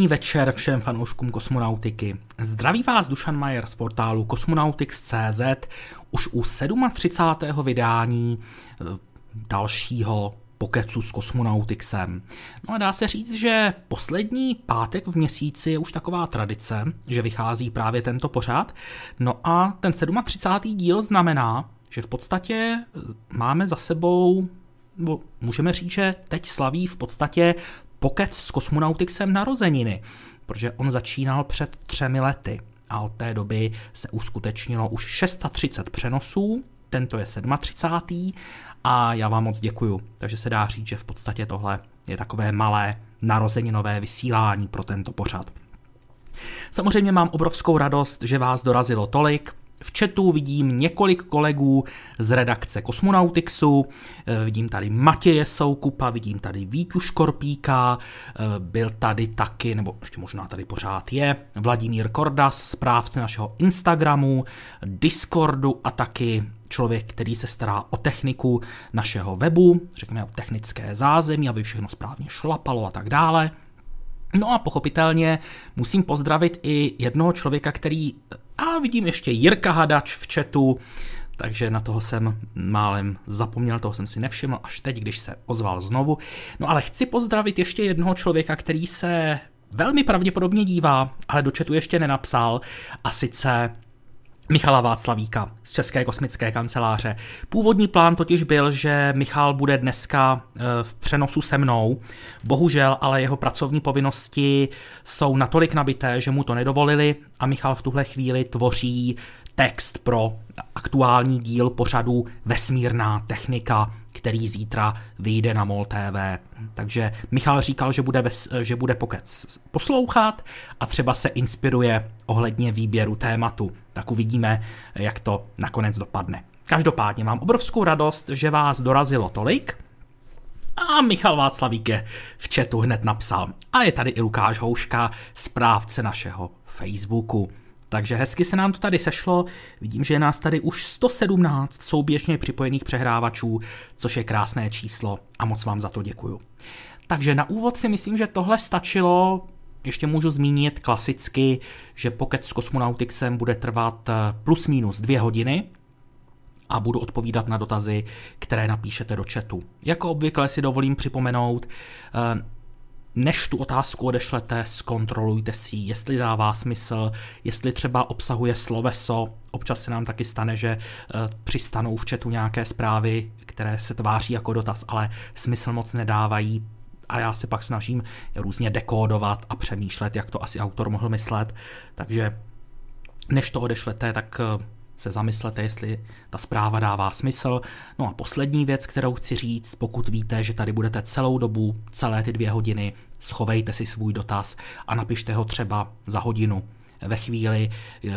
Krásný večer všem fanouškům kosmonautiky. Zdraví vás Dušan Majer z portálu Cosmonautics.cz už u 37. vydání eh, dalšího pokecu s kosmonautixem. No a dá se říct, že poslední pátek v měsíci je už taková tradice, že vychází právě tento pořád. No a ten 37. díl znamená, že v podstatě máme za sebou, nebo můžeme říct, že teď slaví v podstatě pokec s kosmonautixem narozeniny, protože on začínal před třemi lety a od té doby se uskutečnilo už 630 přenosů, tento je 37. a já vám moc děkuju. Takže se dá říct, že v podstatě tohle je takové malé narozeninové vysílání pro tento pořad. Samozřejmě mám obrovskou radost, že vás dorazilo tolik, v chatu vidím několik kolegů z redakce Kosmonautixu, eh, vidím tady Matěje Soukupa, vidím tady Vítu Škorpíka, eh, byl tady taky, nebo ještě možná tady pořád je, Vladimír Kordas, správce našeho Instagramu, Discordu a taky člověk, který se stará o techniku našeho webu, řekněme o technické zázemí, aby všechno správně šlapalo a tak dále. No a pochopitelně musím pozdravit i jednoho člověka, který, a vidím ještě Jirka Hadač v chatu, takže na toho jsem málem zapomněl, toho jsem si nevšiml až teď, když se ozval znovu. No ale chci pozdravit ještě jednoho člověka, který se velmi pravděpodobně dívá, ale do chatu ještě nenapsal, a sice Michala Václavíka z České kosmické kanceláře. Původní plán totiž byl, že Michal bude dneska eh, v přenosu se mnou. Bohužel ale jeho pracovní povinnosti jsou natolik nabité, že mu to nedovolili a Michal v tuhle chvíli tvoří text pro aktuální díl pořadu Vesmírná technika, který zítra vyjde na MOL TV. Takže Michal říkal, že bude, bez, že bude pokec poslouchat a třeba se inspiruje ohledně výběru tématu. Tak uvidíme, jak to nakonec dopadne. Každopádně mám obrovskou radost, že vás dorazilo tolik, a Michal Václavík je v chatu hned napsal. A je tady i Lukáš Houška, správce našeho Facebooku. Takže hezky se nám to tady sešlo. Vidím, že je nás tady už 117 souběžně připojených přehrávačů, což je krásné číslo a moc vám za to děkuju. Takže na úvod si myslím, že tohle stačilo. Ještě můžu zmínit klasicky, že pokud s Cosmonautixem bude trvat eh, plus minus dvě hodiny, a budu odpovídat na dotazy, které napíšete do chatu. Jako obvykle si dovolím připomenout, eh, než tu otázku odešlete, zkontrolujte si, jestli dává smysl, jestli třeba obsahuje sloveso. Občas se nám taky stane, že uh, přistanou v chatu nějaké zprávy, které se tváří jako dotaz, ale smysl moc nedávají. A já se pak snažím různě dekódovat a přemýšlet, jak to asi autor mohl myslet. Takže než to odešlete, tak uh, se zamyslete, jestli ta zpráva dává smysl. No a poslední věc, kterou chci říct, pokud víte, že tady budete celou dobu, celé ty dvě hodiny, schovejte si svůj dotaz a napište ho třeba za hodinu. Ve chvíli,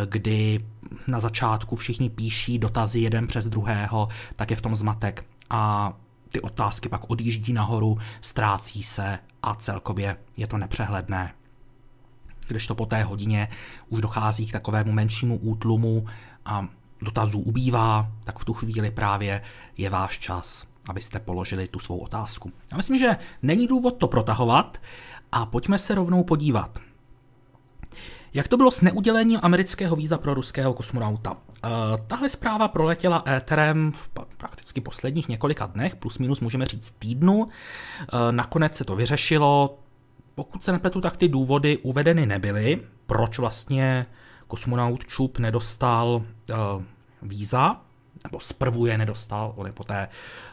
kdy na začátku všichni píší dotazy jeden přes druhého, tak je v tom zmatek a ty otázky pak odjíždí nahoru, ztrácí se a celkově je to nepřehledné. Když to po té hodině už dochází k takovému menšímu útlumu a dotazů ubývá, tak v tu chvíli právě je váš čas, abyste položili tu svou otázku. Já myslím, že není důvod to protahovat a pojďme se rovnou podívat. Jak to bylo s neudělením amerického víza pro ruského kosmonauta? Uh, tahle zpráva proletěla éterem v prakticky posledních několika dnech, plus minus můžeme říct týdnu. Uh, nakonec se to vyřešilo. Pokud se nepletu, tak ty důvody uvedeny nebyly, proč vlastně kosmonaut Čup nedostal uh, víza, nebo zprvu je nedostal, on je poté,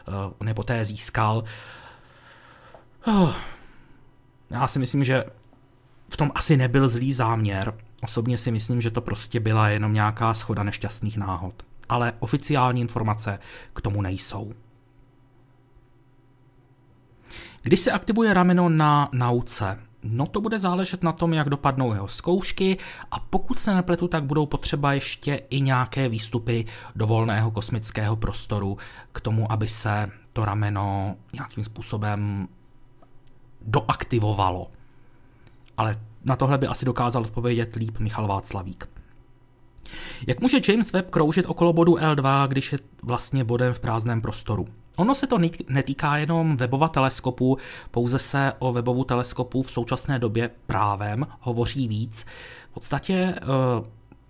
uh, on je poté získal. Uh, já si myslím, že v tom asi nebyl zlý záměr. Osobně si myslím, že to prostě byla jenom nějaká schoda nešťastných náhod. Ale oficiální informace k tomu nejsou. Když se aktivuje rameno na nauce, No to bude záležet na tom, jak dopadnou jeho zkoušky a pokud se nepletu, tak budou potřeba ještě i nějaké výstupy do volného kosmického prostoru k tomu, aby se to rameno nějakým způsobem doaktivovalo. Ale na tohle by asi dokázal odpovědět líp Michal Václavík. Jak může James Webb kroužit okolo bodu L2, když je vlastně bodem v prázdném prostoru? Ono se to netýká jenom webova teleskopu, pouze se o webovu teleskopu v současné době právem hovoří víc. V podstatě eh,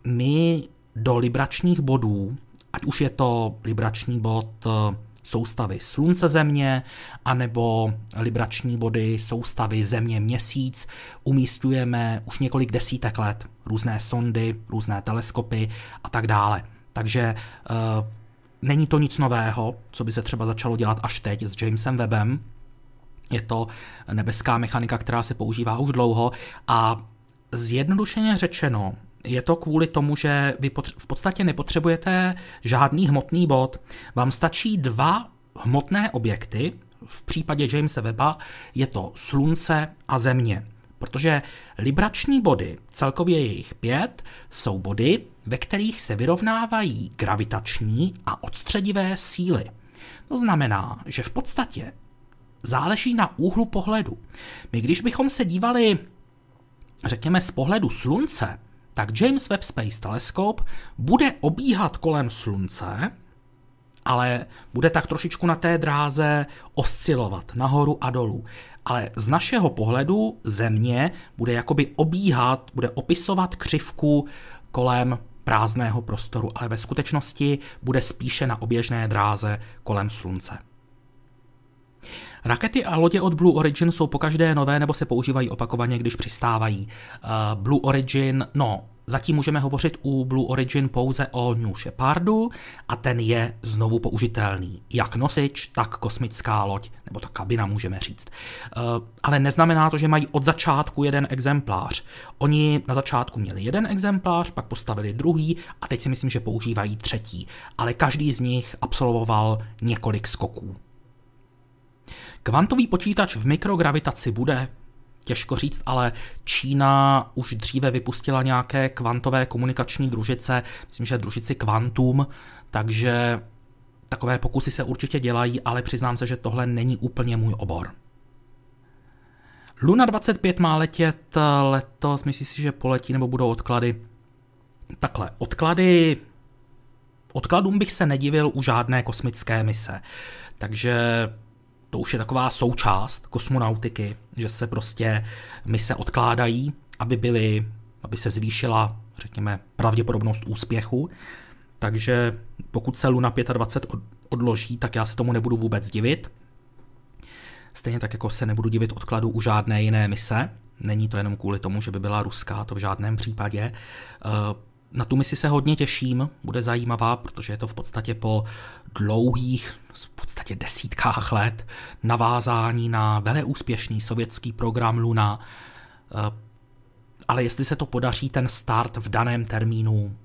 my do libračních bodů, ať už je to librační bod eh, soustavy Slunce Země, anebo librační body soustavy Země Měsíc, umístujeme už několik desítek let různé sondy, různé teleskopy a tak dále. Takže uh, není to nic nového, co by se třeba začalo dělat až teď s Jamesem Webbem. Je to nebeská mechanika, která se používá už dlouho a zjednodušeně řečeno, je to kvůli tomu, že vy v podstatě nepotřebujete žádný hmotný bod. Vám stačí dva hmotné objekty, v případě Jamesa Webba je to Slunce a Země. Protože librační body, celkově je jich pět, jsou body, ve kterých se vyrovnávají gravitační a odstředivé síly. To znamená, že v podstatě záleží na úhlu pohledu. My když bychom se dívali, řekněme, z pohledu Slunce, tak James Webb Space Telescope bude obíhat kolem Slunce, ale bude tak trošičku na té dráze oscilovat nahoru a dolů. Ale z našeho pohledu Země bude jakoby obíhat, bude opisovat křivku kolem prázdného prostoru, ale ve skutečnosti bude spíše na oběžné dráze kolem Slunce. Rakety a lodě od Blue Origin jsou pokaždé nové nebo se používají opakovaně, když přistávají. Uh, Blue Origin, no, zatím můžeme hovořit u Blue Origin pouze o New Shepardu a ten je znovu použitelný. Jak nosič, tak kosmická loď, nebo ta kabina můžeme říct. Uh, ale neznamená to, že mají od začátku jeden exemplář. Oni na začátku měli jeden exemplář, pak postavili druhý a teď si myslím, že používají třetí. Ale každý z nich absolvoval několik skoků. Kvantový počítač v mikrogravitaci bude? Těžko říct, ale Čína už dříve vypustila nějaké kvantové komunikační družice, myslím, že družici Quantum, takže takové pokusy se určitě dělají, ale přiznám se, že tohle není úplně můj obor. Luna 25 má letět letos, myslím si, že poletí nebo budou odklady. Takhle, odklady Odkladům bych se nedivil u žádné kosmické mise. Takže to už je taková součást kosmonautiky, že se prostě mise odkládají, aby byly, aby se zvýšila, řekněme, pravděpodobnost úspěchu. Takže pokud se Luna 25 odloží, tak já se tomu nebudu vůbec divit. Stejně tak, jako se nebudu divit odkladu u žádné jiné mise. Není to jenom kvůli tomu, že by byla ruská, to v žádném případě. Na tu misi se hodně těším, bude zajímavá, protože je to v podstatě po dlouhých, v podstatě desítkách let navázání na veleúspěšný sovětský program Luna. Eh, ale jestli se to podaří, ten start v daném termínu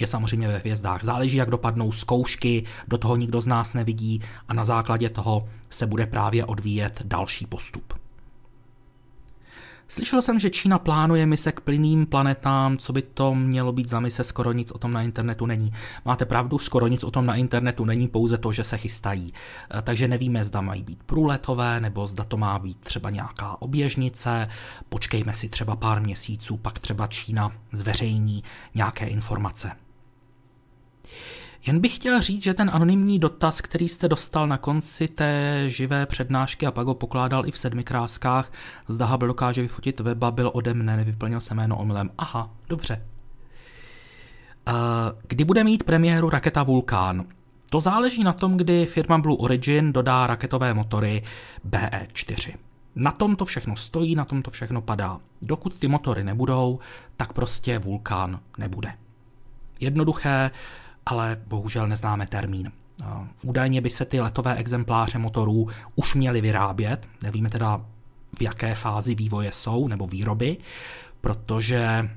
je samozřejmě ve hvězdách. Záleží, jak dopadnou zkoušky, do toho nikdo z nás nevidí a na základě toho se bude právě odvíjet další postup. Slyšel jsem, že Čína plánuje mise k plyným planetám, co by to mělo být za mise, skoro nic o tom na internetu není. Máte pravdu, skoro nic o tom na internetu není, pouze to, že se chystají. Eh, takže nevíme, zda mají být průletové, nebo zda to má být třeba nějaká oběžnice. Počkejme si třeba pár měsíců, pak třeba Čína zveřejní nějaké informace. Jen bych chtěl říct, že ten anonymní dotaz, který jste dostal na konci té živé přednášky a pak ho pokládal i v sedmi kráskách, zda Hubble dokáže vyfotit weba, byl ode mne, nevyplnil se jméno omylem. Aha, dobře. Kdy bude mít premiéru raketa Vulkán? To záleží na tom, kdy firma Blue Origin dodá raketové motory BE4. Na tom to všechno stojí, na tom to všechno padá. Dokud ty motory nebudou, tak prostě vulkán nebude. Jednoduché, ale bohužel neznáme termín. Údajně by se ty letové exempláře motorů už měly vyrábět, nevíme teda v jaké fázi vývoje jsou nebo výroby, protože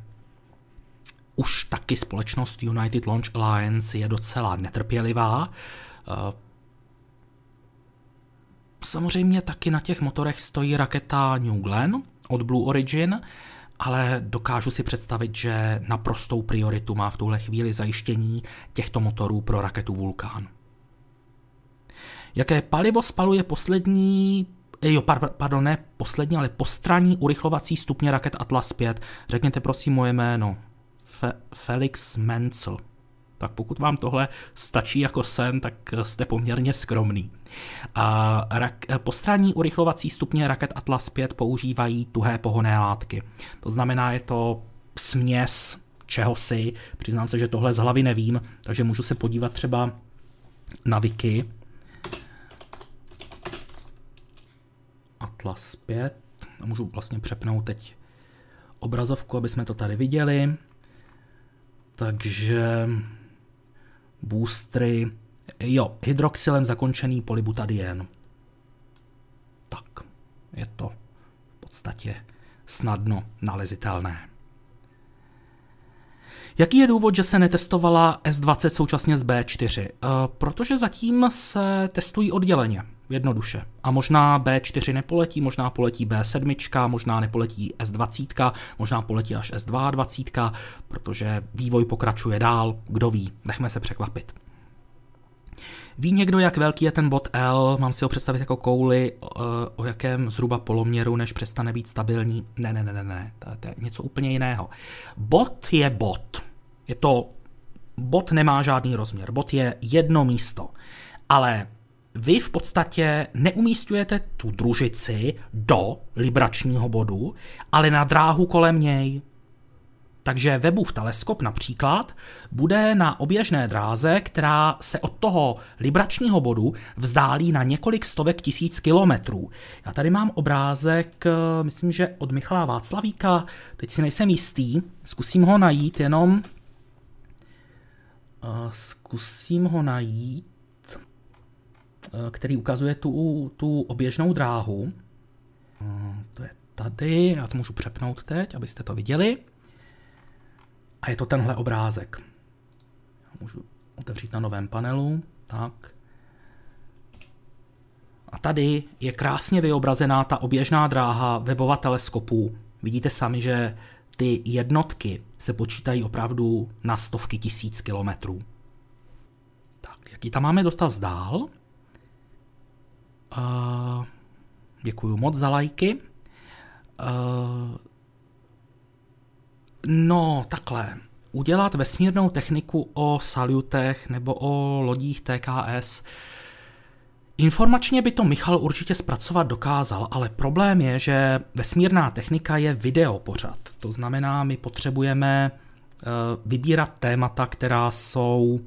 už taky společnost United Launch Alliance je docela netrpělivá. Samozřejmě taky na těch motorech stojí raketa New Glenn od Blue Origin, ale dokážu si představit, že naprostou prioritu má v tuhle chvíli zajištění těchto motorů pro raketu Vulkán. Jaké palivo spaluje poslední eh, Jo, pardon, ne poslední, ale postranní urychlovací stupně raket Atlas 5. Řekněte prosím moje jméno. Fe- Felix Menzel. Tak pokud vám tohle stačí jako sen, tak jste poměrně skromný. A rak, postranní urychlovací stupně raket Atlas 5 používají tuhé pohonné látky. To znamená, je to směs čehosi, přiznám se, že tohle z hlavy nevím, takže můžu se podívat třeba na wiki. Atlas 5. A můžu vlastně přepnout teď obrazovku, aby jsme to tady viděli. Takže boostry, jo, hydroxylem zakončený polybutadien. Tak, je to v podstatě snadno nalezitelné. Jaký je důvod, že se netestovala S20 současně s B4? E, protože zatím se testují odděleně, jednoduše. A možná B4 nepoletí, možná poletí B7, možná nepoletí S20, možná poletí až S22, protože vývoj pokračuje dál, kdo ví, nechme se překvapit. Ví někdo, jak velký je ten bod L? Mám si ho představit jako kouli, o, o jakém zhruba poloměru, než přestane být stabilní? Ne, ne, ne, ne, ne, to, to je něco úplně jiného. Bod je bod. Je to, bod nemá žádný rozměr, bod je jedno místo. Ale vy v podstatě neumístujete tu družici do libračního bodu, ale na dráhu kolem něj. Takže webův teleskop například bude na oběžné dráze, která se od toho libračního bodu vzdálí na několik stovek tisíc kilometrů. Já tady mám obrázek, myslím, že od Michala Václavíka, teď si nejsem jistý, zkusím ho najít jenom. Zkusím ho najít, který ukazuje tu, tu oběžnou dráhu. To je tady, já to můžu přepnout teď, abyste to viděli. A je to tenhle obrázek. Můžu otevřít na novém panelu. Tak. A tady je krásně vyobrazená ta oběžná dráha webova teleskopu. Vidíte sami, že ty jednotky se počítají opravdu na stovky tisíc kilometrů. Tak, jaký tam máme dotaz dál? Uh, děkuju moc za lajky. Uh, No, takhle. Udělat vesmírnou techniku o salutech nebo o lodích TKS. Informačně by to Michal určitě zpracovat dokázal, ale problém je, že vesmírná technika je video pořad. To znamená, my potřebujeme uh, vybírat témata, která jsou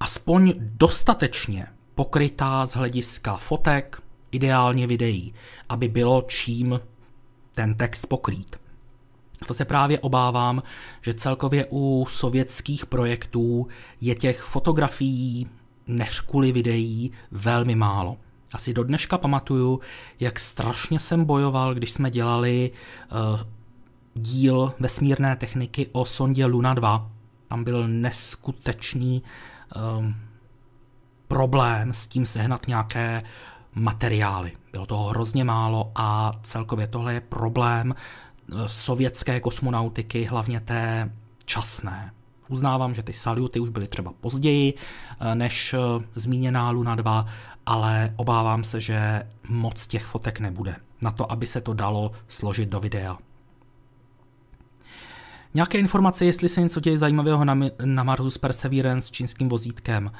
aspoň dostatečně pokrytá z hlediska fotek, ideálně videí, aby bylo čím ten text pokrýt. To se právě obávám, že celkově u sovětských projektů je těch fotografií než kvůli videí velmi málo. Asi do dneška pamatuju, jak strašně jsem bojoval, když jsme dělali uh, díl vesmírné techniky o sondě Luna 2. Tam byl neskutečný uh, problém s tím sehnat nějaké materiály. Bylo toho hrozně málo a celkově tohle je problém sovětské kosmonautiky, hlavně té časné. Uznávám, že ty saluty už byly třeba později eh, než eh, zmíněná Luna 2, ale obávám se, že moc těch fotek nebude na to, aby se to dalo složit do videa. Nějaké informace, jestli se něco děje zajímavého na, na Marsu s Perseverance s čínským vozítkem. Eh,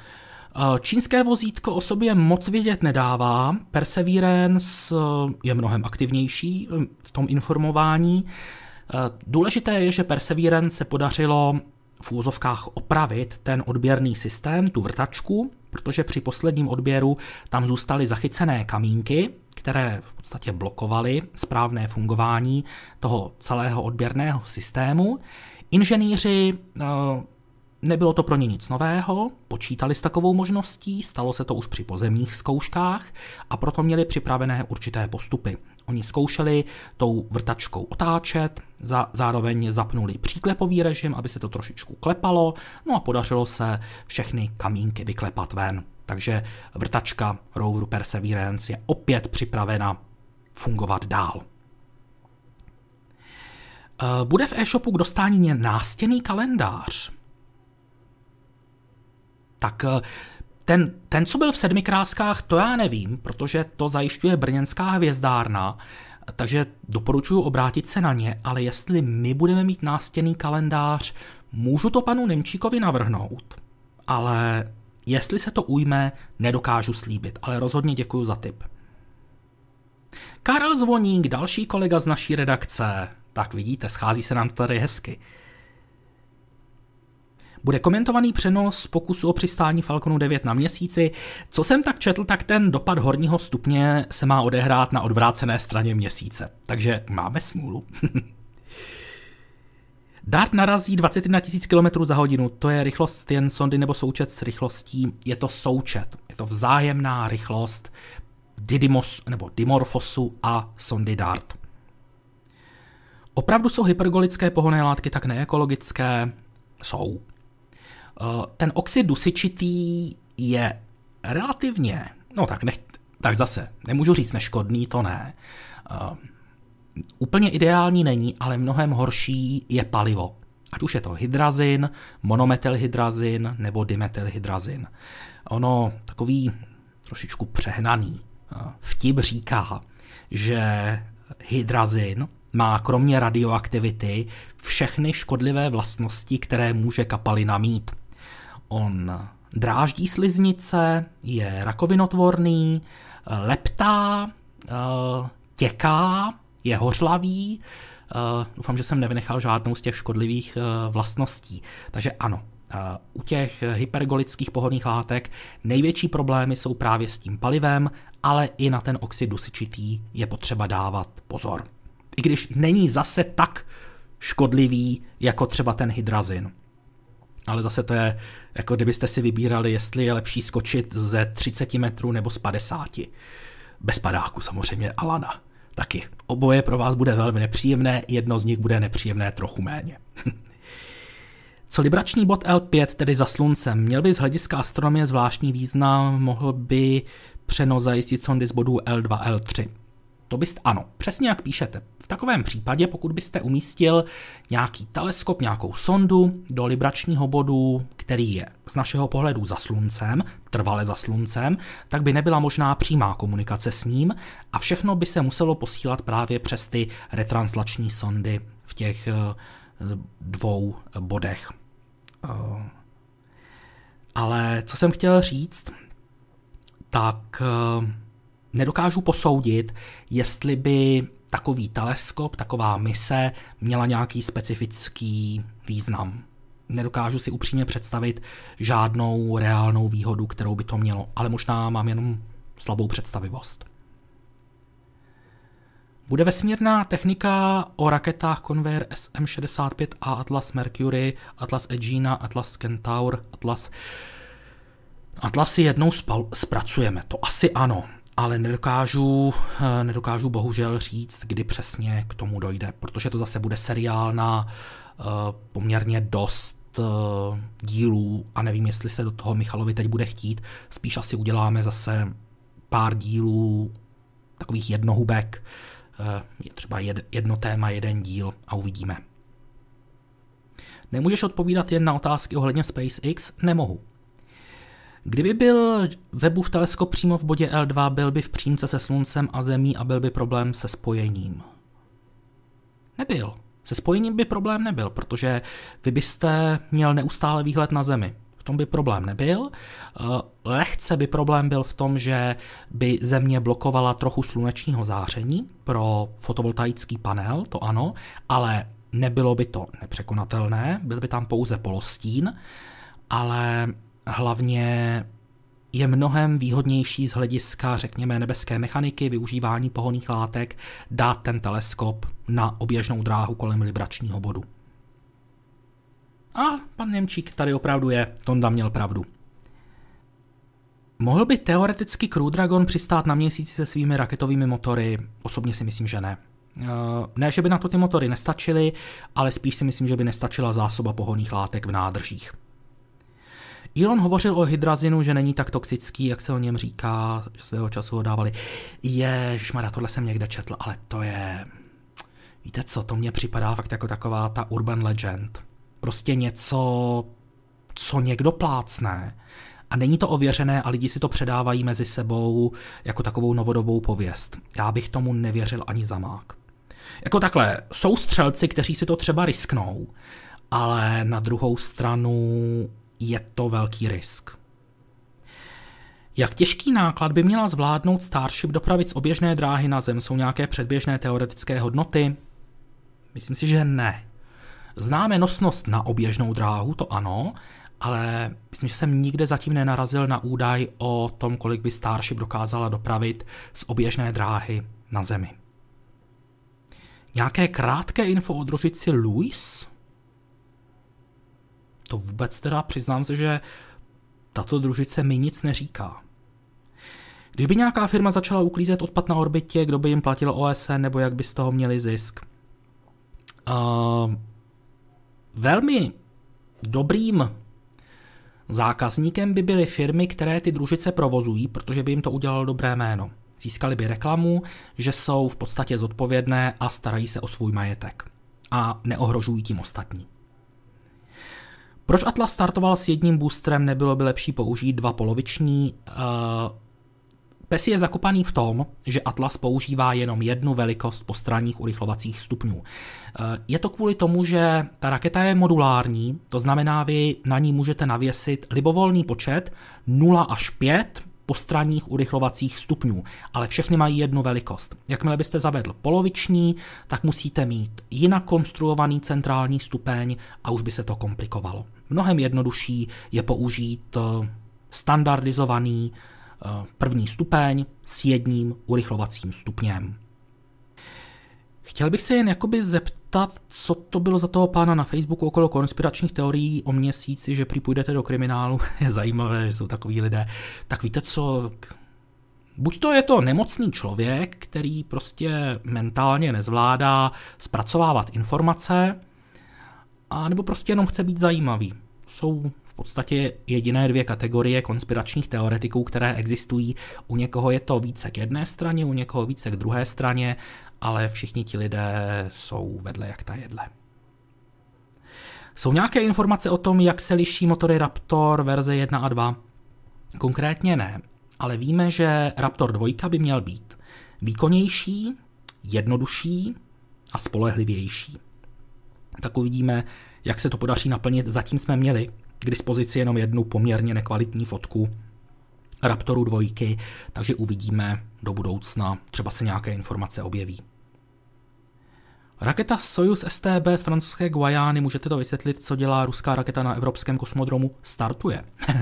čínské vozítko o sobě moc vědět nedává, Perseverance eh, je mnohem aktivnější eh, v tom informování. Důležité je, že Perseverance se podařilo v úzovkách opravit ten odběrný systém, tu vrtačku, protože při posledním odběru tam zůstaly zachycené kamínky, které v podstatě blokovaly správné fungování toho celého odběrného systému. Inženýři Nebylo to pro ně nic nového, počítali s takovou možností, stalo se to už při pozemních zkouškách a proto měli připravené určité postupy. Oni zkoušeli tou vrtačkou otáčet, za, zároveň zapnuli příklepový režim, aby se to trošičku klepalo, no a podařilo se všechny kamínky vyklepat ven. Takže vrtačka roveru Perseverance je opět připravena fungovat dál. Eh, bude v e-shopu k dostání nástěný kalendář tak eh, ten, ten, co byl v sedmikráskách, to já nevím, protože to zajišťuje brněnská hvězdárna, takže doporučuji obrátit se na ně, ale jestli my budeme mít nástěný kalendář, Můžu to panu Nemčíkovi navrhnout, ale jestli se to ujme, nedokážu slíbit, ale rozhodně děkuji za tip. Karel Zvoník, další kolega z naší redakce. Tak vidíte, schází se nám tady hezky. Bude komentovaný přenos pokusu o přistání Falconu 9 na měsíci. Co jsem tak četl, tak ten dopad horního stupně se má odehrát na odvrácené straně měsíce. Takže máme smůlu. Dart narazí 21 000 km za hodinu, to je rychlost jen sondy nebo součet s rychlostí, je to součet, je to vzájemná rychlost Didymos nebo Dimorphosu a sondy Dart. Opravdu jsou hypergolické pohonné látky tak neekologické? Jsou. Eh, ten oxid dusičitý je relativně, no tak, nech, tak zase, nemůžu říct neškodný, to ne. Uh, úplně ideální není, ale mnohem horší je palivo. Ať už je to hydrazin, monometylhydrazin nebo dimetylhydrazin. Ono takový trošičku přehnaný uh, vtip říká, že hydrazin má kromě radioaktivity všechny škodlivé vlastnosti, které může kapalina mít. On dráždí sliznice, je rakovinotvorný, leptá, eh, těká, je hořlavý. Eh, doufám, že jsem nevynechal žádnou z těch škodlivých eh, vlastností. Takže ano, u těch hypergolických pohodných látek největší problémy jsou právě s tím palivem, ale i na ten oxid dusičitý je potřeba dávat pozor. I když není zase tak škodlivý jako třeba ten hydrazin. Ale zase to je, jako kdybyste si vybírali, jestli je lepší skočit ze 30 metrů nebo z 50. Bez padáku samozřejmě, Alana. Taky. Oboje pro vás bude velmi nepříjemné, jedno z nich bude nepříjemné trochu méně. Co librační bod L5, tedy za sluncem, měl by z hlediska astronomie zvláštní význam, mohl by přenos zajistit sondy z bodů L2, L3. To byste, ano, přesně jak píšete. V takovém případě, pokud byste umístil nějaký teleskop, nějakou sondu do libračního bodu, který je z našeho pohledu za sluncem, trvale za sluncem, tak by nebyla možná přímá komunikace s ním a všechno by se muselo posílat právě přes ty retranslační sondy v těch eh, dvou bodech. Eh, ale co jsem chtěl říct, tak eh, nedokážu posoudit, jestli by takový teleskop, taková mise měla nějaký specifický význam. Nedokážu si upřímně představit žádnou reálnou výhodu, kterou by to mělo, ale možná mám jenom slabou představivost. Bude vesmírná technika o raketách Convair SM-65A Atlas Mercury, Atlas Aegina, Atlas Centaur, Atlas... Atlasy jednou spal- zpracujeme, to asi ano ale nedokážu, eh, nedokážu bohužel říct, kdy přesně k tomu dojde, protože to zase bude seriál na uh, poměrně dost uh, dílů a nevím, jestli se do toho Michalovi teď bude chtít. Spíš asi uděláme zase pár dílů takových jednohubek, je třeba jed, jedno téma, jeden díl a uvidíme. Nemůžeš odpovídat jen na otázky ohledně SpaceX? Nemohu. Kdyby byl Webův teleskop přímo v bodě L2, byl by v přímce se Sluncem a Zemí a byl by problém se spojením. Nebyl. Se spojením by problém nebyl, protože vy byste měl neustále výhled na Zemi. V tom by problém nebyl. Eh, lehce by problém byl v tom, že by Země blokovala trochu slunečního záření pro fotovoltaický panel, to ano, ale nebylo by to nepřekonatelné, byl by tam pouze polostín, ale hlavně je mnohem výhodnější z hlediska, řekněme, nebeské mechaniky, využívání pohonných látek, dát ten teleskop na oběžnou dráhu kolem libračního bodu. A pan Němčík tady opravdu je, Tonda měl pravdu. Mohl by teoreticky Crew Dragon přistát na měsíci se svými raketovými motory? Osobně si myslím, že ne. Eh, ne, že by na to ty motory nestačily, ale spíš si myslím, že by nestačila zásoba pohonných látek v nádržích. Elon hovořil o hydrazinu, že není tak toxický, jak se o něm říká, že svého času ho dávali. Ježišmarja, tohle jsem někde četl, ale to je... Víte co, to mně připadá fakt jako taková ta urban legend. Prostě něco, co někdo plácne a není to ověřené a lidi si to předávají mezi sebou jako takovou novodobou pověst. Já bych tomu nevěřil ani za mák. Jako takhle, jsou střelci, kteří si to třeba risknou, ale na druhou stranu je to velký risk. Jak těžký náklad by měla zvládnout Starship dopravit z oběžné dráhy na Zem? Jsou nějaké předběžné teoretické hodnoty? Myslím si, že ne. Známe nosnost na oběžnou dráhu, to ano, ale myslím, že jsem nikde zatím nenarazil na údaj o tom, kolik by Starship dokázala dopravit z oběžné dráhy na Zemi. Nějaké krátké info o družici Louis? To vůbec teda přiznám se, že tato družice mi nic neříká. Když by nějaká firma začala uklízet odpad na orbitě, kdo by jim platil OSN, nebo jak by z toho měli zisk? Uh, velmi dobrým zákazníkem by byly firmy, které ty družice provozují, protože by jim to udělalo dobré jméno. Získali by reklamu, že jsou v podstatě zodpovědné a starají se o svůj majetek. A neohrožují tím ostatní. Proč Atlas startoval s jedním boostrem, nebylo by lepší použít dva poloviční? Uh, Pes je zakopaný v tom, že Atlas používá jenom jednu velikost postranních urychlovacích stupňů. Eh, je to kvůli tomu, že ta raketa je modulární, to znamená, vy na ní můžete navěsit libovolný počet 0 až 5 postranních urychlovacích stupňů, ale všechny mají jednu velikost. Jakmile byste zavedl poloviční, tak musíte mít jinak konstruovaný centrální stupeň a už by se to komplikovalo. Mnohem jednodušší je použít eh, standardizovaný Eh, první stupeň s jedním urychlovacím stupněm. Chtěl bych se jen jakoby zeptat, co to bylo za toho pána na Facebooku okolo konspiračních teorií o měsíci, že prý půjdete do kriminálu. je zajímavé, že jsou takový lidé. Tak víte co, buď to je to nemocný člověk, který prostě mentálně nezvládá zpracovávat informace, a nebo prostě jenom chce být zajímavý. Jsou podstatě jediné dvě kategorie konspiračních teoretiků, které existují. U někoho je to více k jedné straně, u někoho více k druhé straně, ale všichni ti lidé jsou vedle jak ta jedle. Jsou nějaké informace o tom, jak se liší motory Raptor verze 1 a 2? Konkrétně ne, ale víme, že Raptor 2 by měl být výkonnější, jednodušší a spolehlivější. Tak uvidíme, jak se to podaří naplnit. Zatím jsme měli k dispozici jenom jednu poměrně nekvalitní fotku Raptoru dvojky, takže uvidíme do budoucna, třeba se nějaké informace objeví. Raketa Soyuz STB z francouzské Guajány, můžete to vysvětlit, co dělá ruská raketa na evropském kosmodromu? Startuje. uh,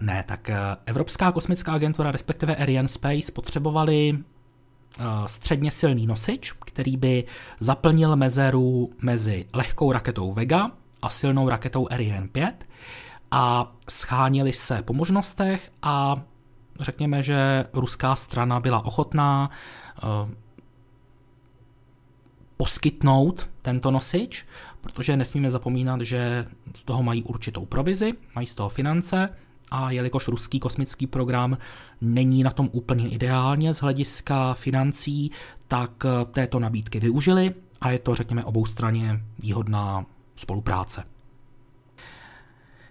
ne, tak uh, Evropská kosmická agentura, respektive Ariane Space, potřebovali středně silný nosič, který by zaplnil mezeru mezi lehkou raketou Vega a silnou raketou Ariane 5 a scháněli se po možnostech a řekněme, že ruská strana byla ochotná uh, poskytnout tento nosič, protože nesmíme zapomínat, že z toho mají určitou provizi, mají z toho finance a jelikož ruský kosmický program není na tom úplně ideálně z hlediska financí, tak eh, této nabídky využili a je to, řekněme, oboustranně výhodná spolupráce.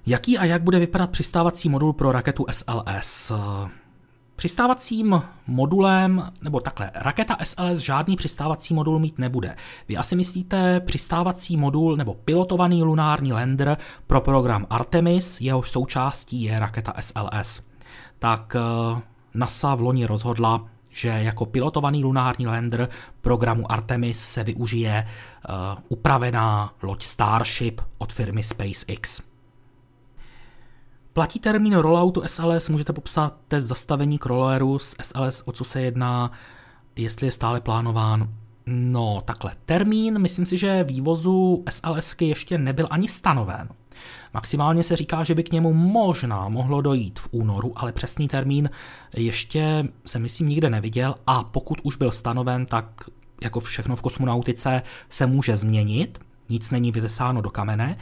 Jaký a jak bude vypadat přistávací modul pro raketu SLS? Přistávacím modulem, nebo takhle, raketa SLS žádný přistávací modul mít nebude. Vy asi myslíte přistávací modul nebo pilotovaný lunární lander pro program Artemis, jehož součástí je raketa SLS. Tak eh, NASA v loni rozhodla, že jako pilotovaný lunární lander programu Artemis se využije uh, upravená loď Starship od firmy SpaceX. Platí termín rolloutu SLS, můžete popsat test zastavení crawleru z SLS, o co se jedná, jestli je stále plánován. No, takhle. Termín, myslím si, že vývozu SLSky ještě nebyl ani stanoven. Maximálně se říká, že by k němu možná mohlo dojít v únoru, ale přesný termín ještě se myslím nikde neviděl a pokud už byl stanoven, tak jako všechno v kosmonautice se může změnit, nic není vytesáno do kamene.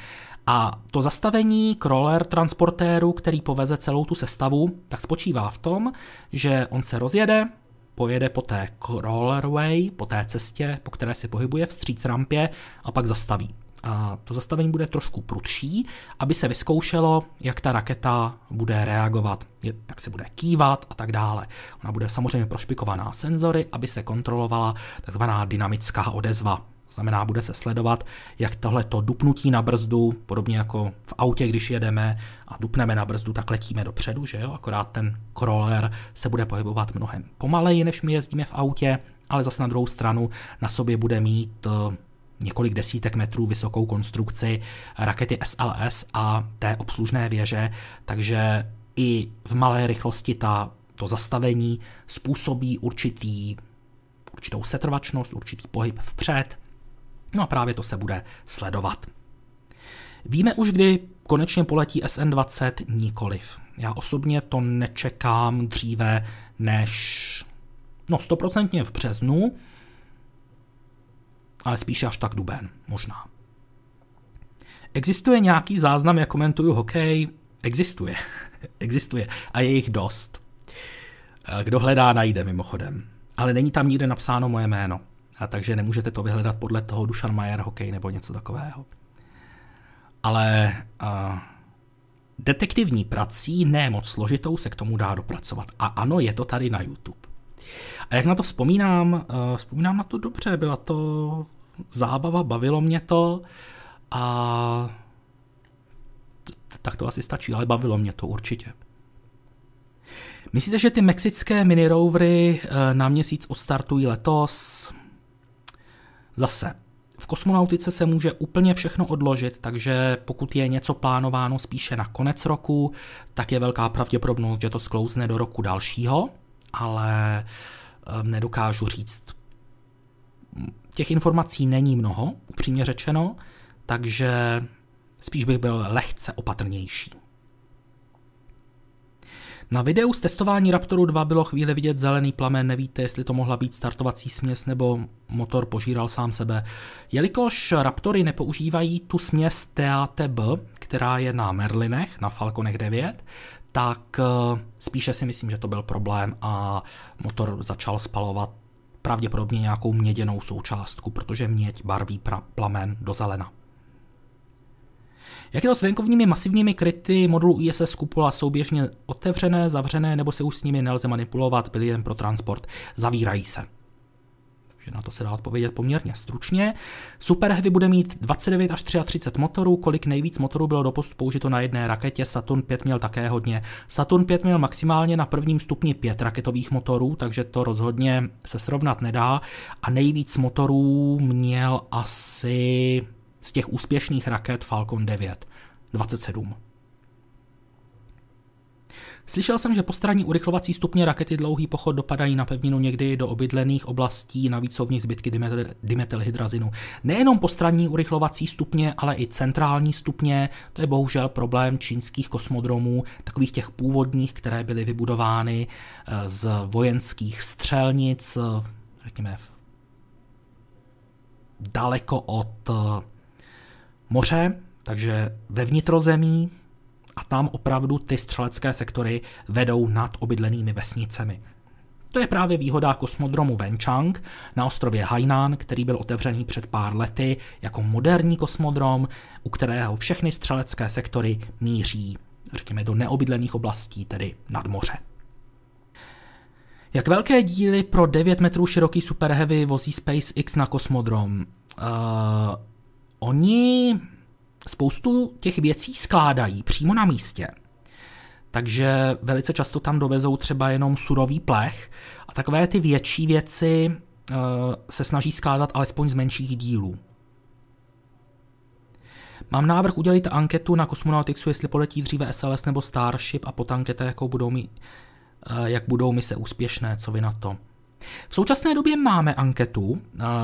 A to zastavení crawler transportéru, který poveze celou tu sestavu, tak spočívá v tom, že on se rozjede, pojede po té crawlerway, po té cestě, po které se pohybuje vstříc rampě a pak zastaví. A to zastavení bude trošku prudší, aby se vyzkoušelo, jak ta raketa bude reagovat, jak se bude kývat a tak dále. Ona bude samozřejmě prošpikovaná senzory, aby se kontrolovala takzvaná dynamická odezva Znamená, bude se sledovat, jak tohle to dupnutí na brzdu, podobně jako v autě, když jedeme a dupneme na brzdu, tak letíme dopředu, že jo? Akorát ten crawler se bude pohybovat mnohem pomaleji, než my jezdíme v autě, ale zase na druhou stranu na sobě bude mít eh, několik desítek metrů vysokou konstrukci rakety SLS a té obslužné věže, takže i v malé rychlosti ta, to zastavení způsobí určitý, určitou setrvačnost, určitý pohyb vpřed, no a právě to se bude sledovat. Víme už, kdy konečně poletí SN20 nikoliv. Já osobně to nečekám dříve než no stoprocentně v březnu, ale spíše až tak duben, možná. Existuje nějaký záznam, jak komentuju hokej? Existuje. Existuje. A je jich dost. Kdo hledá, najde mimochodem. Ale není tam nikde napsáno moje jméno. A takže nemůžete to vyhledat podle toho Dušan Majer hokej nebo něco takového. Ale uh, detektivní prací, ne moc složitou, se k tomu dá dopracovat. A ano, je to tady na YouTube. A jak na to vzpomínám, uh, vzpomínám na to dobře, byla to zábava, bavilo mě to a tak to asi stačí, ale bavilo mě to určitě. Myslíte, že ty mexické mini rovery eh, na měsíc odstartují letos? Zase, v kosmonautice se může úplně všechno odložit, takže pokud je něco plánováno spíše na konec roku, tak je velká pravděpodobnost, že to sklouzne do roku dalšího, ale eh, nedokážu říct. Těch informací není mnoho, upřímně řečeno, takže spíš bych byl lehce opatrnější. Na videu z testování Raptoru 2 bylo chvíli vidět zelený plamen, nevíte, jestli to mohla být startovací směs nebo motor požíral sám sebe. Jelikož Raptory nepoužívají tu směs TATB, která je na Merlinech, na Falconech 9, tak eh, spíše si myslím, že to byl problém a motor začal spalovat pravděpodobně nějakou měděnou součástku, protože měď barví pra- plamen do zelena. Jak je to s venkovními masivními kryty modulu ISS kupola souběžně otevřené, zavřené, nebo se už s nimi nelze manipulovat, byly jen pro transport, zavírají se. Takže na to se dá odpovědět poměrně stručně. Super Heavy bude mít 29 až 33 motorů, kolik nejvíc motorů bylo doposud použito na jedné raketě, Saturn 5 měl také hodně. Saturn 5 měl maximálně na prvním stupni 5 raketových motorů, takže to rozhodně se srovnat nedá a nejvíc motorů měl asi z těch úspěšných raket Falcon 9. 27. Slyšel jsem, že postranní urychlovací stupně rakety dlouhý pochod dopadají na pevninu někdy do obydlených oblastí, navíc jsou v nich zbytky dimetylhydrazinu. Nejenom postranní urychlovací stupně, ale i centrální stupně, to je bohužel problém čínských kosmodromů, takových těch původních, které byly vybudovány eh, z vojenských střelnic, eh, řekněme, daleko od eh, moře, takže ve vnitrozemí a tam opravdu ty střelecké sektory vedou nad obydlenými vesnicemi. To je právě výhoda kosmodromu Wenchang na ostrově Hainan, který byl otevřený před pár lety jako moderní kosmodrom, u kterého všechny střelecké sektory míří, řekněme, do neobydlených oblastí, tedy nad moře. Jak velké díly pro 9 metrů široký Super Heavy vozí SpaceX na kosmodrom? Uh, oni spoustu těch věcí skládají přímo na místě. Takže velice často tam dovezou třeba jenom surový plech a takové ty větší věci uh, se snaží skládat alespoň z menších dílů. Mám návrh udělit anketu na Cosmonautixu, jestli poletí dříve SLS nebo Starship a po anketa, jakou budou mi, uh, jak budou mise úspěšné, co vy na to. V současné době máme anketu.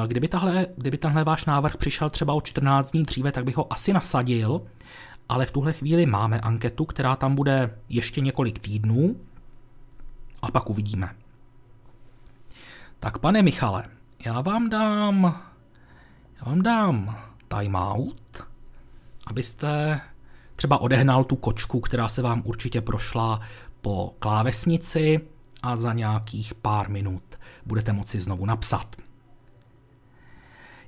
Kdyby, tahle, kdyby tenhle váš návrh přišel třeba o 14 dní dříve, tak bych ho asi nasadil, ale v tuhle chvíli máme anketu, která tam bude ještě několik týdnů a pak uvidíme. Tak pane Michale, já vám dám, já vám dám timeout, abyste třeba odehnal tu kočku, která se vám určitě prošla po klávesnici a za nějakých pár minut budete moci znovu napsat.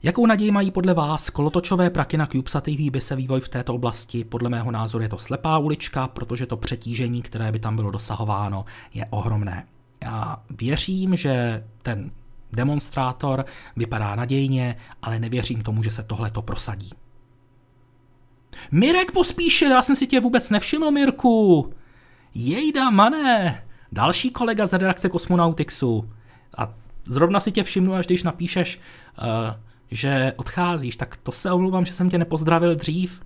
Jakou naději mají podle vás kolotočové praky na CubeSat by se vývoj v této oblasti? Podle mého názoru je to slepá ulička, protože to přetížení, které by tam bylo dosahováno, je ohromné. Já věřím, že ten demonstrátor, vypadá nadějně, ale nevěřím tomu, že se tohle to prosadí. Mirek pospíšil, já jsem si tě vůbec nevšiml, Mirku. Jejda, mané, další kolega z redakce Kosmonautixu. A zrovna si tě všimnu, až když napíšeš, uh, že odcházíš, tak to se omluvám, že jsem tě nepozdravil dřív.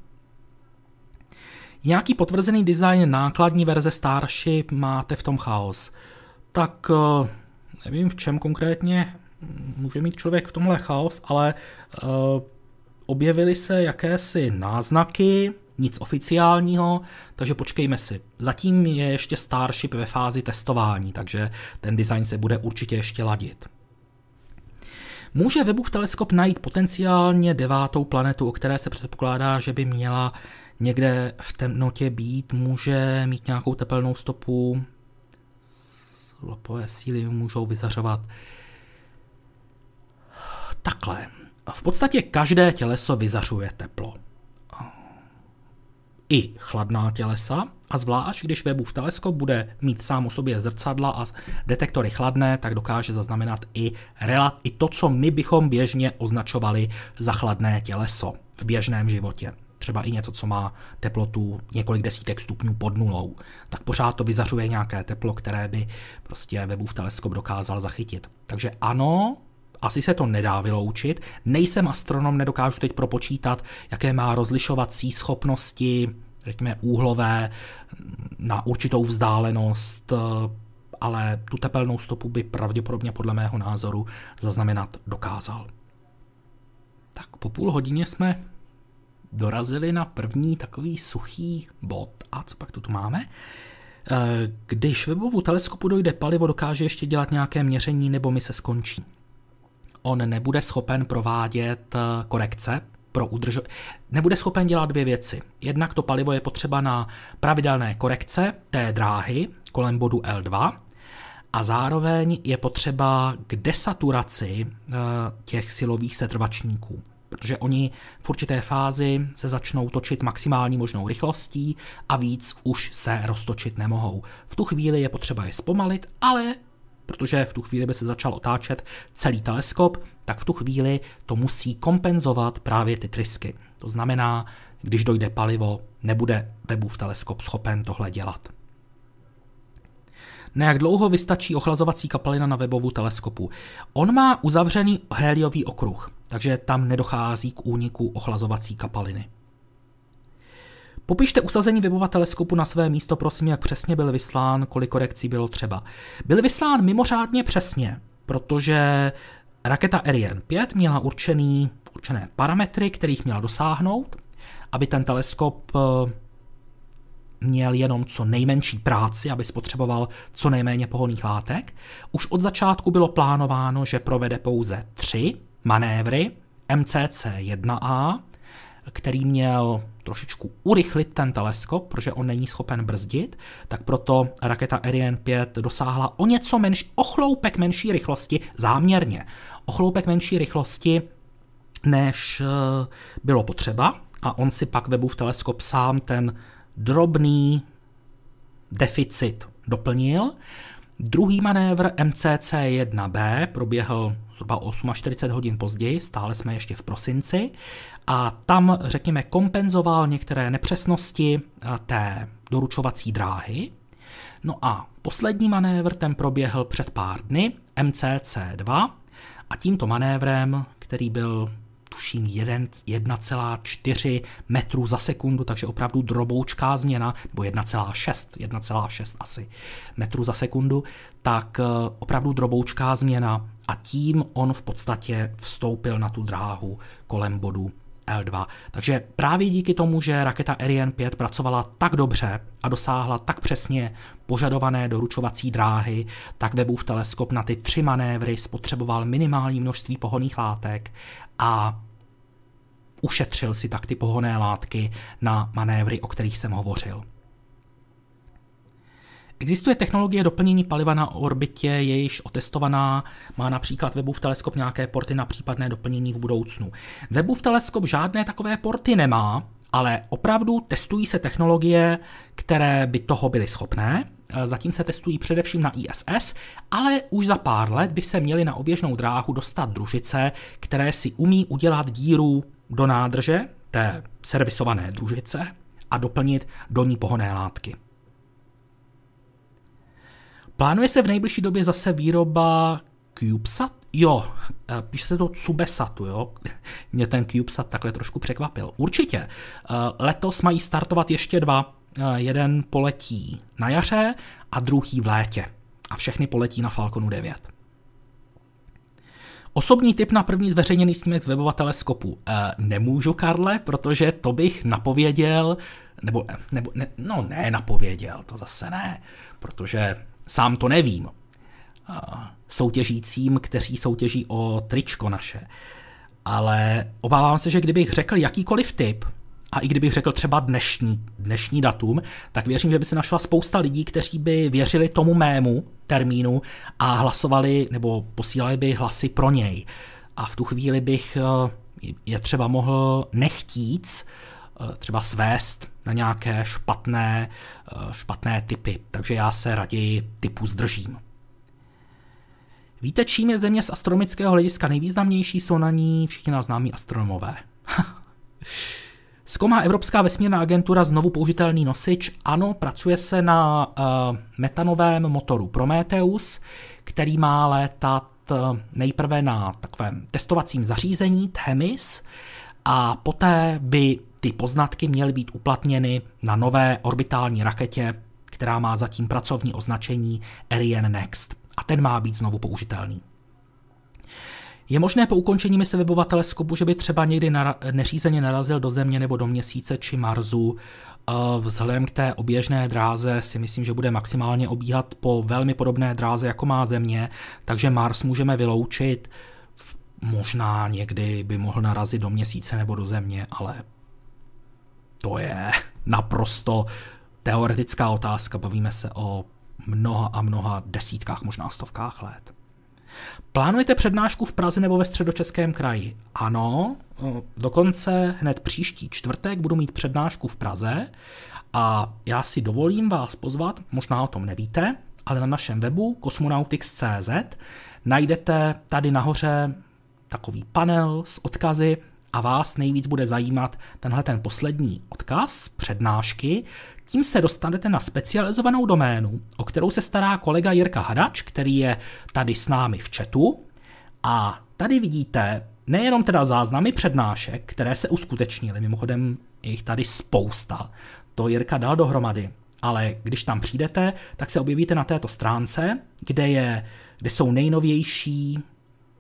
Nějaký potvrzený design nákladní verze Starship máte v tom chaos. Tak uh, nevím v čem konkrétně může mít člověk v tomhle chaos, ale uh, objevily se jakési náznaky, nic oficiálního, takže počkejme si. Zatím je ještě Starship ve fázi testování, takže ten design se bude určitě ještě ladit. Může Webův teleskop najít potenciálně devátou planetu, o které se předpokládá, že by měla někde v temnotě být, může mít nějakou tepelnou stopu, lopové síly můžou vyzařovat. Takhle. V podstatě každé těleso vyzařuje teplo. I chladná tělesa, a zvlášť když Webův teleskop bude mít sám o sobě zrcadla a detektory chladné, tak dokáže zaznamenat i, relat, i to, co my bychom běžně označovali za chladné těleso v běžném životě třeba i něco, co má teplotu několik desítek stupňů pod nulou, tak pořád to vyzařuje nějaké teplo, které by prostě Webův teleskop dokázal zachytit. Takže ano, asi se to nedá vyloučit. Nejsem astronom, nedokážu teď propočítat, jaké má rozlišovací schopnosti, řekněme úhlové, na určitou vzdálenost, ale tu tepelnou stopu by pravděpodobně podle mého názoru zaznamenat dokázal. Tak po půl hodině jsme dorazili na první takový suchý bod. A co pak tu, máme? Eh, když webovu teleskopu dojde palivo, dokáže ještě dělat nějaké měření nebo mi se skončí. On nebude schopen provádět eh, korekce pro udrž... Nebude schopen dělat dvě věci. Jednak to palivo je potřeba na pravidelné korekce té dráhy kolem bodu L2 a zároveň je potřeba k desaturaci eh, těch silových setrvačníků protože oni v určité fázi se začnou točit maximální možnou rychlostí a víc už se roztočit nemohou. V tu chvíli je potřeba je zpomalit, ale protože v tu chvíli by se začal otáčet celý teleskop, tak v tu chvíli to musí kompenzovat právě ty trysky. To znamená, když dojde palivo, nebude Webův teleskop schopen tohle dělat. Na jak dlouho vystačí ochlazovací kapalina na webovu teleskopu? On má uzavřený heliový okruh, takže tam nedochází k úniku ochlazovací kapaliny. Popište usazení webova teleskopu na své místo, prosím, jak přesně byl vyslán, kolik korekcí bylo třeba. Byl vyslán mimořádně přesně, protože raketa Ariane 5 měla určený, určené parametry, kterých měla dosáhnout, aby ten teleskop eh, měl jenom co nejmenší práci, aby spotřeboval co nejméně pohoných látek. Už od začátku bylo plánováno, že provede pouze tři manévry MCC-1A, který měl trošičku urychlit ten teleskop, protože on není schopen brzdit, tak proto raketa Ariane 5 dosáhla o něco menší, o chloupek menší rychlosti, záměrně, o chloupek menší rychlosti, než eh, bylo potřeba. A on si pak Webův teleskop sám ten drobný deficit doplnil. Druhý manévr MCC-1B proběhl zhruba 48 hodin později, stále jsme ještě v prosinci, a tam, řekněme, kompenzoval některé nepřesnosti eh, té doručovací dráhy. No a poslední manévr ten proběhl před pár dny, MCC-2, a tímto manévrem, který byl tuším 1,4 metrů za sekundu, takže opravdu droboučká změna, nebo 1,6, 1,6 asi metrů za sekundu, tak eh, opravdu droboučká změna a tím on v podstatě vstoupil na tu dráhu kolem bodu L2. Takže právě díky tomu, že raketa Ariane 5 pracovala tak dobře a dosáhla tak přesně požadované doručovací dráhy, tak Webův teleskop na ty tři manévry spotřeboval minimální množství pohoných látek a ušetřil si tak ty pohonné látky na manévry, o kterých jsem hovořil. Existuje technologie doplnění paliva na orbitě, je již otestovaná, má například Webův teleskop nějaké porty na případné doplnění v budoucnu. Webův teleskop žádné takové porty nemá, ale opravdu testují se technologie, které by toho byly schopné. zatím se testují především na ISS, ale už za pár let by se měly na oběžnou dráhu dostat družice, které si umí udělat díru do nádrže, té servisované družice, a doplnit do ní pohonné látky. Plánuje se v nejbližší době zase výroba CubeSat? Jo, eh, píše se to Cubesatu, jo. Mě ten CubeSat takhle trošku překvapil. Určitě. Eh, letos mají startovat ještě dva. Eh, jeden poletí na jaře a druhý v létě. A všechny poletí na Falconu 9. Osobní tip na první zveřejněný snímek z webova teleskopu. E, nemůžu, Karle, protože to bych napověděl, nebo, nebo ne, no ne napověděl, to zase ne, protože sám to nevím. Soutěžícím, kteří soutěží o tričko naše. Ale obávám se, že kdybych řekl jakýkoliv tip, a i kdybych řekl třeba dnešní, dnešní datum, tak věřím, že by se našla spousta lidí, kteří by věřili tomu mému termínu a hlasovali nebo posílali by hlasy pro něj. A v tu chvíli bych eh, je třeba mohl nechtíc třeba svést na nějaké špatné, eh, špatné typy. Takže já se raději typu zdržím. Víte, čím je Země z astronomického hlediska nejvýznamnější? Jsou na ní všichni nás známí astronomové. Zkoumá Evropská vesmírná agentura znovu použitelný nosič. Ano, pracuje se na uh, metanovém motoru Prometheus, který má létat uh, nejprve na takovém testovacím zařízení THEMIS a poté by ty poznatky měly být uplatněny na nové orbitální raketě, která má zatím pracovní označení Ariane Next. A ten má být znovu použitelný. Je možné po ukončení mise webova teleskopu, že by třeba někdy nara- neřízeně narazil do Země nebo do Měsíce či Marsu. Vzhledem k té oběžné dráze si myslím, že bude maximálně obíhat po velmi podobné dráze, jako má Země, takže Mars můžeme vyloučit. Možná někdy by mohl narazit do Měsíce nebo do Země, ale to je naprosto teoretická otázka. Bavíme se o mnoha a mnoha desítkách, možná stovkách let. Plánujete přednášku v Praze nebo ve středočeském kraji? Ano, dokonce hned příští čtvrtek budu mít přednášku v Praze a já si dovolím vás pozvat, možná o tom nevíte, ale na našem webu cosmonautics.cz najdete tady nahoře takový panel s odkazy a vás nejvíc bude zajímat tenhle ten poslední odkaz, přednášky, tím se dostanete na specializovanou doménu, o kterou se stará kolega Jirka Hadač, který je tady s námi v chatu. A tady vidíte nejenom teda záznamy přednášek, které se uskutečnily, mimochodem jich tady spousta, to Jirka dal dohromady, ale když tam přijdete, tak se objevíte na této stránce, kde, je, kde jsou nejnovější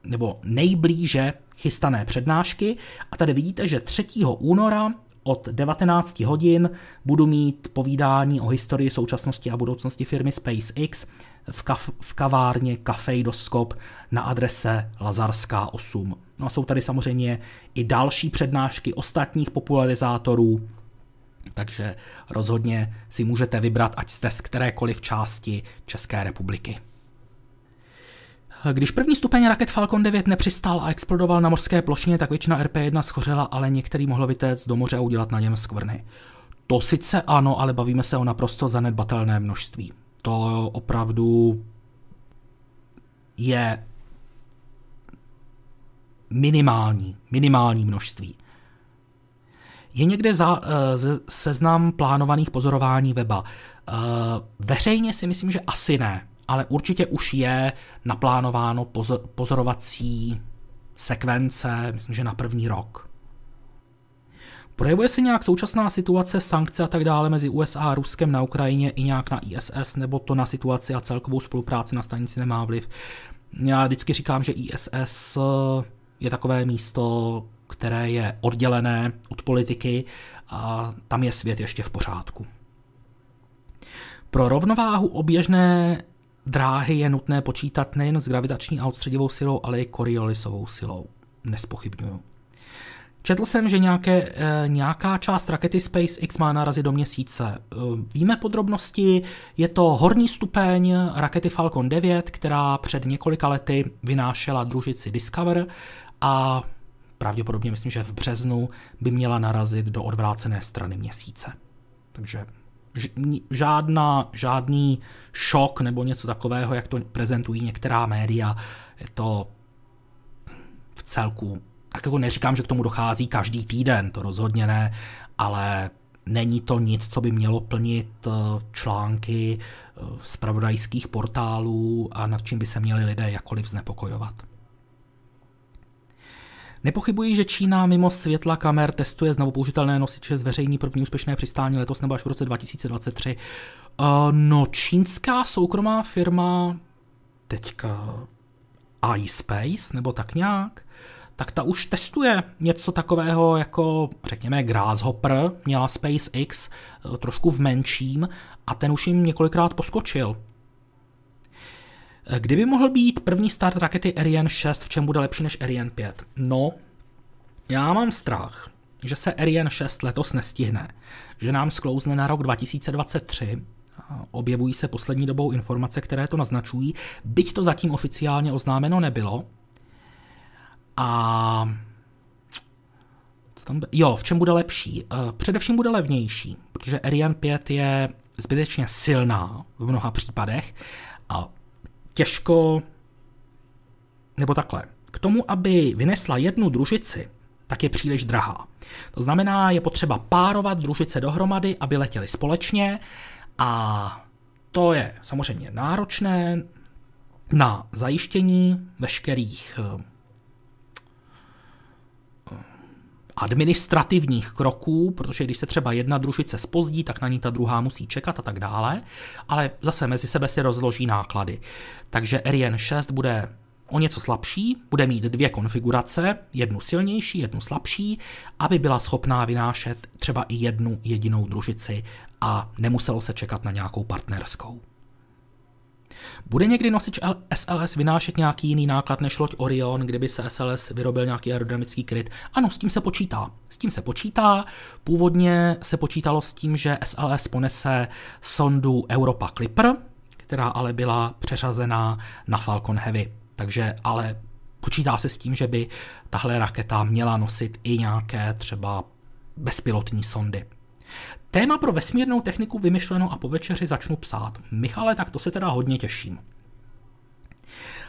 nebo nejblíže chystané přednášky a tady vidíte, že 3. února od 19 hodin budu mít povídání o historii, současnosti a budoucnosti firmy SpaceX v, kaf- v kavárně Kafejdoskop na adrese Lazarská 8. No a jsou tady samozřejmě i další přednášky ostatních popularizátorů, takže rozhodně si můžete vybrat, ať jste z kterékoliv části České republiky. Když první stupeň raket Falcon 9 nepřistál a explodoval na mořské plošině, tak většina RP-1 schořela, ale některý mohl vytéct do moře a udělat na něm skvrny. To sice ano, ale bavíme se o naprosto zanedbatelné množství. To opravdu je minimální, minimální množství. Je někde za, uh, seznam plánovaných pozorování weba. Uh, veřejně si myslím, že asi ne ale určitě už je naplánováno pozor, pozorovací sekvence, myslím, že na první rok. Projevuje se nějak současná situace, sankce a tak dále mezi USA a Ruskem na Ukrajině i nějak na ISS, nebo to na situaci a celkovou spolupráci na stanici nemá vliv? Já vždycky říkám, že ISS je takové místo, které je oddělené od politiky a tam je svět ještě v pořádku. Pro rovnováhu oběžné dráhy je nutné počítat nejen s gravitační a odstředivou silou, ale i Coriolisovou silou. Nespochybnuju. Četl jsem, že nějaké, e, nějaká část rakety SpaceX má narazit do měsíce. E, víme podrobnosti, je to horní stupeň rakety Falcon 9, která před několika lety vynášela družici Discover a pravděpodobně myslím, že v březnu by měla narazit do odvrácené strany měsíce. Takže žádná, žádný šok nebo něco takového, jak to prezentují některá média. Je to v celku, tak jako neříkám, že k tomu dochází každý týden, to rozhodně ne, ale není to nic, co by mělo plnit eh, články z pravodajských portálů a nad čím by se měli lidé jakoliv znepokojovat. Nepochybuji, že Čína mimo světla kamer testuje znovu použitelné nosiče zveřejní první úspěšné přistání letos nebo až v roce 2023. Uh, eh, no, čínská soukromá firma teďka iSpace, nebo tak nějak, tak ta už testuje něco takového jako, řekněme, Grasshopper, měla SpaceX eh, trošku v menším a ten už jim několikrát poskočil. Kdyby mohl být první start rakety Ariane 6, v čem bude lepší než Ariane 5? No, já mám strach, že se Ariane 6 letos nestihne, že nám sklouzne na rok 2023, objevují se poslední dobou informace, které to naznačují, byť to zatím oficiálně oznámeno nebylo. A co tam, jo, v čem bude lepší? Eh, především bude levnější, protože Ariane 5 je zbytečně silná v mnoha případech a těžko, nebo takhle, k tomu, aby vynesla jednu družici, tak je příliš drahá. To znamená, je potřeba párovat družice dohromady, aby letěly společně a to je samozřejmě náročné na zajištění veškerých eh, administrativních kroků, protože když se třeba jedna družice spozdí, tak na ní ta druhá musí čekat a tak dále, ale zase mezi sebe si rozloží náklady. Takže Ariane 6 bude o něco slabší, bude mít dvě konfigurace, jednu silnější, jednu slabší, aby byla schopná vynášet třeba i jednu jedinou družici a nemuselo se čekat na nějakou partnerskou. Bude někdy nosič SLS vynášet nějaký jiný náklad než loď Orion, kdyby se SLS vyrobil nějaký aerodynamický kryt? Ano, s tím se počítá. S tím se počítá. Původně se počítalo s tím, že SLS ponese sondu Europa Clipper, která ale byla přeřazená na Falcon Heavy. Takže ale počítá se s tím, že by tahle raketa měla nosit i nějaké třeba bezpilotní sondy. Téma pro vesmírnou techniku vymyšleno a po večeři začnu psát. Michale, tak to se teda hodně těším.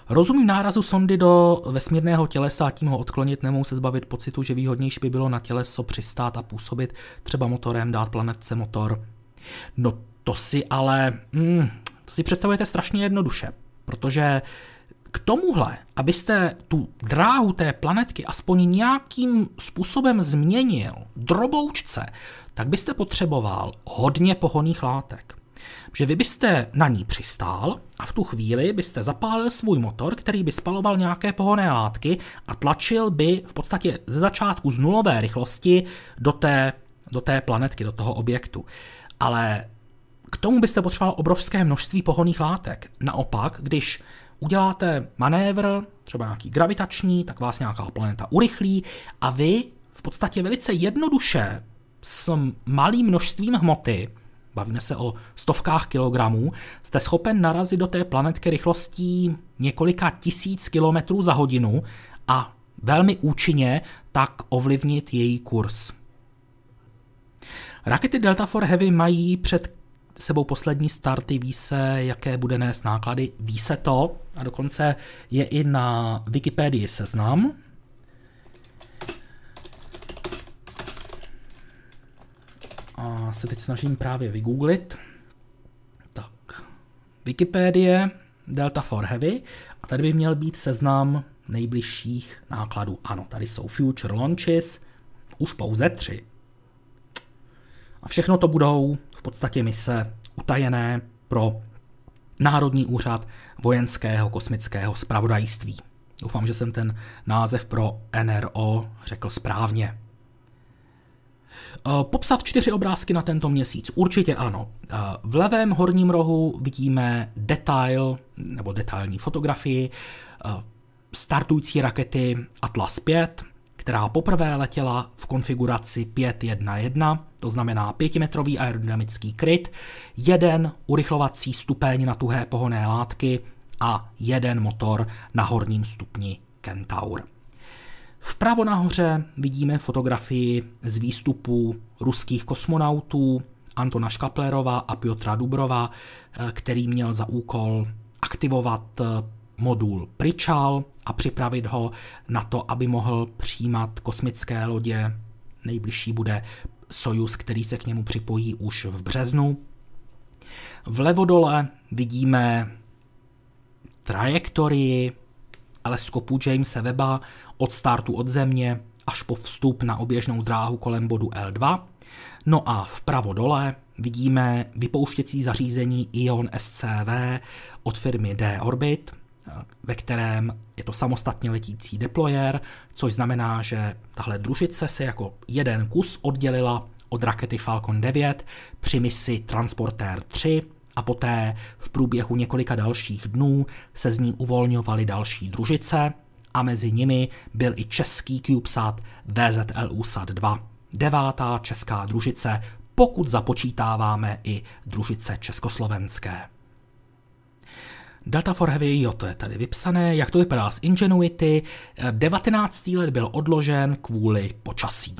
Rozumím nárazu sondy do vesmírného tělesa a tím ho odklonit, nemohu se zbavit pocitu, že výhodnější by bylo na těleso přistát a působit třeba motorem, dát planetce motor. No to si ale, mm, to si představujete strašně jednoduše, protože k tomuhle, abyste tu dráhu té planetky aspoň nějakým způsobem změnil droboučce, tak byste potřeboval hodně pohoných látek. Že vy byste na ní přistál a v tu chvíli byste zapálil svůj motor, který by spaloval nějaké pohonné látky a tlačil by v podstatě ze začátku z nulové rychlosti do té, do té planetky, do toho objektu. Ale k tomu byste potřeboval obrovské množství pohonných látek. Naopak, když uděláte manévr, třeba nějaký gravitační, tak vás nějaká planeta urychlí a vy v podstatě velice jednoduše s malým množstvím hmoty, bavíme se o stovkách kilogramů, jste schopen narazit do té planetky rychlostí několika tisíc kilometrů za hodinu a velmi účinně tak ovlivnit její kurz. Rakety Delta IV Heavy mají před sebou poslední starty, ví se, jaké bude nést náklady, ví se to a dokonce je i na Wikipedii seznam. A se teď snažím právě vygooglit. Tak, Wikipedie, Delta for Heavy a tady by měl být seznam nejbližších nákladů. Ano, tady jsou Future Launches, už pouze tři. A všechno to budou podstatě mise utajené pro Národní úřad vojenského kosmického spravodajství. Doufám, že jsem ten název pro NRO řekl správně. E, popsat čtyři obrázky na tento měsíc? Určitě ano. E, v levém horním rohu vidíme detail nebo detailní fotografii e, startující rakety Atlas 5, která poprvé letěla v konfiguraci 5.1.1, to znamená 5-metrový aerodynamický kryt, jeden urychlovací stupeň na tuhé pohonné látky a jeden motor na horním stupni Kentaur. Vpravo nahoře vidíme fotografii z výstupu ruských kosmonautů Antona Škaplerova a Piotra Dubrova, eh, který měl za úkol aktivovat eh, modul Pričal a připravit ho na to, aby mohl přijímat kosmické lodě. Nejbližší bude Sojus, který se k němu připojí už v březnu. Vlevo dole vidíme trajektorii teleskopu Jamesa Webba od startu od Země až po vstup na oběžnou dráhu kolem bodu L2. No a vpravo dole vidíme vypouštěcí zařízení Ion SCV od firmy D-Orbit, ve kterém je to samostatně letící deployer, což znamená, že tahle družice se jako jeden kus oddělila od rakety Falcon 9 při misi Transporter 3 a poté v průběhu několika dalších dnů se z ní uvolňovaly další družice a mezi nimi byl i český CubeSat VZLU SAT-2, devátá česká družice, pokud započítáváme i družice československé. Delta for Heavy, jo, to je tady vypsané. Jak to vypadá s Ingenuity? 19. let byl odložen kvůli počasí.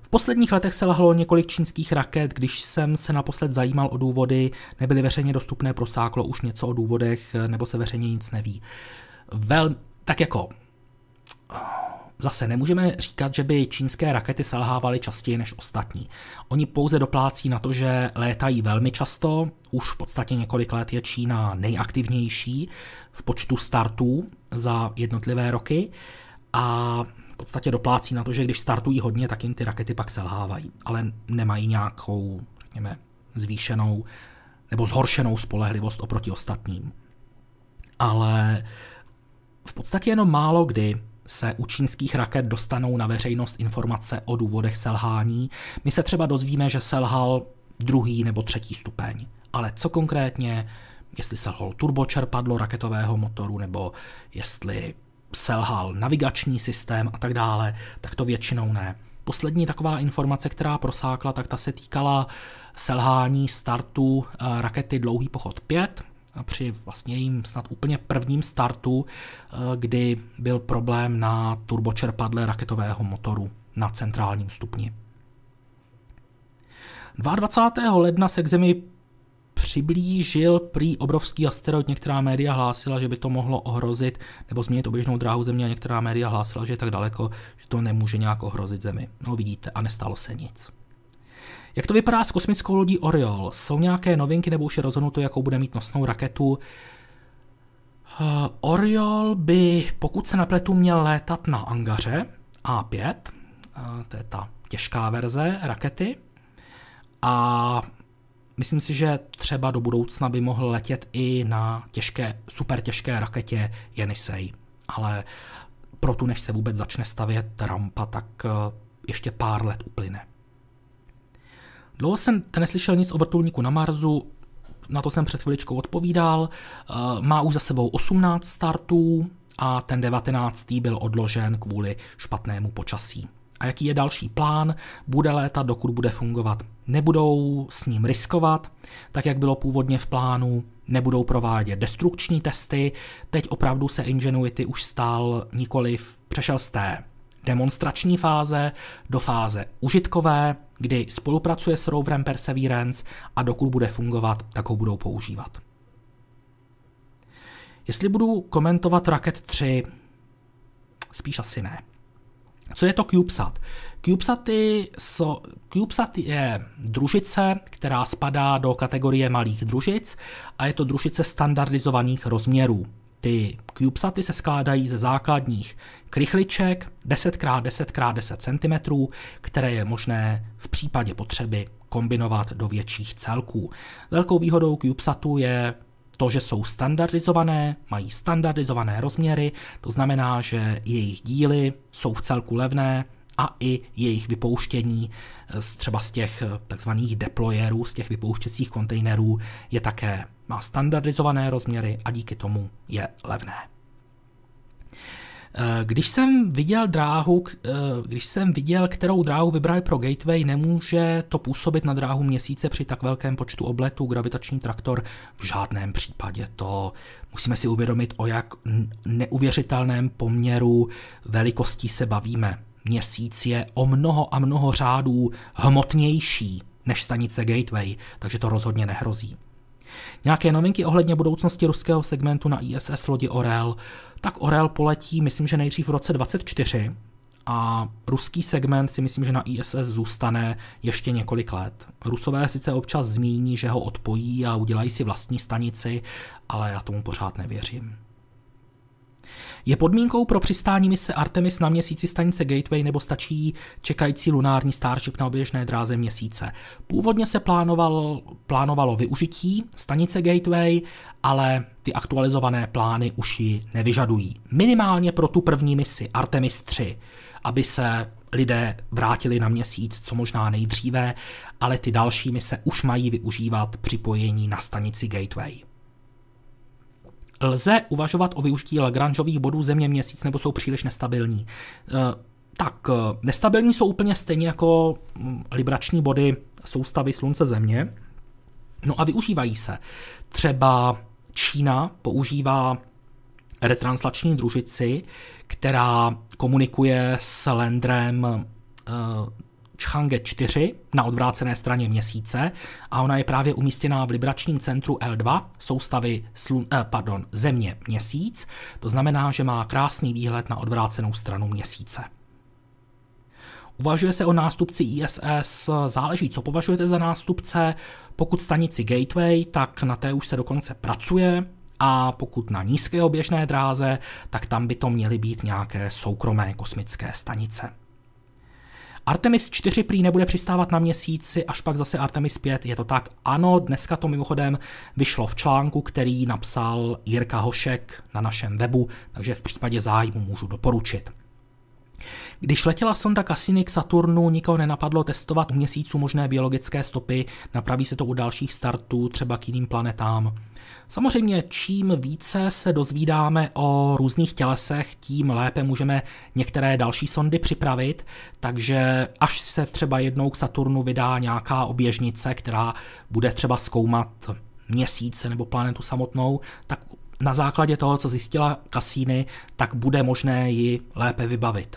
V posledních letech se lahlo několik čínských raket, když jsem se naposled zajímal o důvody, nebyly veřejně dostupné, prosáklo už něco o důvodech, nebo se veřejně nic neví. Vel, tak jako Zase nemůžeme říkat, že by čínské rakety selhávaly častěji než ostatní. Oni pouze doplácí na to, že létají velmi často, už v podstatě několik let je Čína nejaktivnější v počtu startů za jednotlivé roky a v podstatě doplácí na to, že když startují hodně, tak jim ty rakety pak selhávají, ale nemají nějakou, řekněme, zvýšenou nebo zhoršenou spolehlivost oproti ostatním. Ale v podstatě jenom málo kdy se u čínských raket dostanou na veřejnost informace o důvodech selhání. My se třeba dozvíme, že selhal druhý nebo třetí stupeň. Ale co konkrétně, jestli selhal turbočerpadlo raketového motoru, nebo jestli selhal navigační systém a tak dále, tak to většinou ne. Poslední taková informace, která prosákla, tak ta se týkala selhání startu eh, rakety Dlouhý pochod 5, při vlastně jím snad úplně prvním startu, eh, kdy byl problém na turbočerpadle raketového motoru na centrálním stupni. 22. ledna se k Zemi přiblížil prý obrovský asteroid. Některá média hlásila, že by to mohlo ohrozit nebo změnit oběžnou dráhu Země a některá média hlásila, že je tak daleko, že to nemůže nějak ohrozit Zemi. No vidíte, a nestalo se nic. Jak to vypadá s kosmickou lodí Oriol? Jsou nějaké novinky nebo už je rozhodnuto, jakou bude mít nosnou raketu? Uh, Oriol by, pokud se napletu, měl létat na Angaře A5, uh, to je ta těžká verze rakety. A myslím si, že třeba do budoucna by mohl letět i na těžké, super těžké raketě Jenisej. Ale pro tu, než se vůbec začne stavět rampa, tak uh, ještě pár let uplyne. Dlouho jsem neslyšel nic o vrtulníku na Marsu, na to jsem před chviličkou odpovídal. Eh, má už za sebou 18 startů a ten 19. byl odložen kvůli špatnému počasí. A jaký je další plán? Bude létat, dokud bude fungovat. Nebudou s ním riskovat, tak jak bylo původně v plánu, nebudou provádět destrukční testy. Teď opravdu se Ingenuity už stál nikoliv, přešel z té demonstrační fáze do fáze užitkové, kdy spolupracuje s roverem Perseverance a dokud bude fungovat, tak ho budou používat. Jestli budu komentovat Rocket 3, spíš asi ne. Co je to CubeSat? CubeSaty so, CubeSat je družice, která spadá do kategorie malých družic a je to družice standardizovaných rozměrů. Ty CubeSaty se skládají ze základních krychliček 10x10x10 cm, které je možné v případě potřeby kombinovat do větších celků. Velkou výhodou CubeSatu je to, že jsou standardizované, mají standardizované rozměry, to znamená, že jejich díly jsou v celku levné a i jejich vypouštění z třeba z těch takzvaných deployerů, z těch vypouštěcích kontejnerů je také má standardizované rozměry a díky tomu je levné. Eh, když jsem viděl dráhu, eh, když jsem viděl, kterou dráhu vybrali pro Gateway, nemůže to působit na dráhu měsíce při tak velkém počtu obletů. Gravitační traktor v žádném případě. To musíme si uvědomit, o jak neuvěřitelném poměru velikostí se bavíme. Měsíc je o mnoho a mnoho řádů hmotnější než stanice Gateway, takže to rozhodně nehrozí. Nějaké novinky ohledně budoucnosti ruského segmentu na ISS lodi Orel, tak Orel poletí, myslím, že nejdřív v roce 24 a ruský segment si myslím, že na ISS zůstane ještě několik let. Rusové sice občas zmíní, že ho odpojí a udělají si vlastní stanici, ale já tomu pořád nevěřím. Je podmínkou pro přistání mise Artemis na měsíci stanice Gateway nebo stačí čekající lunární Starship na oběžné dráze měsíce? Původně se plánoval, plánovalo využití stanice Gateway, ale ty aktualizované plány už ji nevyžadují. Minimálně pro tu první misi Artemis 3, aby se lidé vrátili na měsíc co možná nejdříve, ale ty další mise už mají využívat připojení na stanici Gateway. Lze uvažovat o využití Lagrangeových bodů země měsíc nebo jsou příliš nestabilní? Eh, tak, eh, nestabilní jsou úplně stejně jako mm, librační body soustavy Slunce Země. No a využívají se. Třeba Čína používá retranslační družici, která komunikuje s landrem eh, Chang'e 4 na odvrácené straně měsíce a ona je právě umístěná v libračním centru L2 soustavy slun, eh, pardon, Země měsíc. To znamená, že má krásný výhled na odvrácenou stranu měsíce. Uvažuje se o nástupci ISS, záleží, co považujete za nástupce. Pokud stanici Gateway, tak na té už se dokonce pracuje, a pokud na nízké oběžné dráze, tak tam by to měly být nějaké soukromé kosmické stanice. Artemis 4 prý nebude přistávat na měsíci, až pak zase Artemis 5, je to tak? Ano, dneska to mimochodem vyšlo v článku, který napsal Jirka Hošek na našem webu, takže v případě zájmu můžu doporučit. Když letěla sonda Cassini k Saturnu, nikoho nenapadlo testovat u měsíců možné biologické stopy, napraví se to u dalších startů, třeba k jiným planetám. Samozřejmě, čím více se dozvídáme o různých tělesech, tím lépe můžeme některé další sondy připravit, takže až se třeba jednou k Saturnu vydá nějaká oběžnice, která bude třeba zkoumat měsíce nebo planetu samotnou, tak na základě toho, co zjistila Cassini, tak bude možné ji lépe vybavit.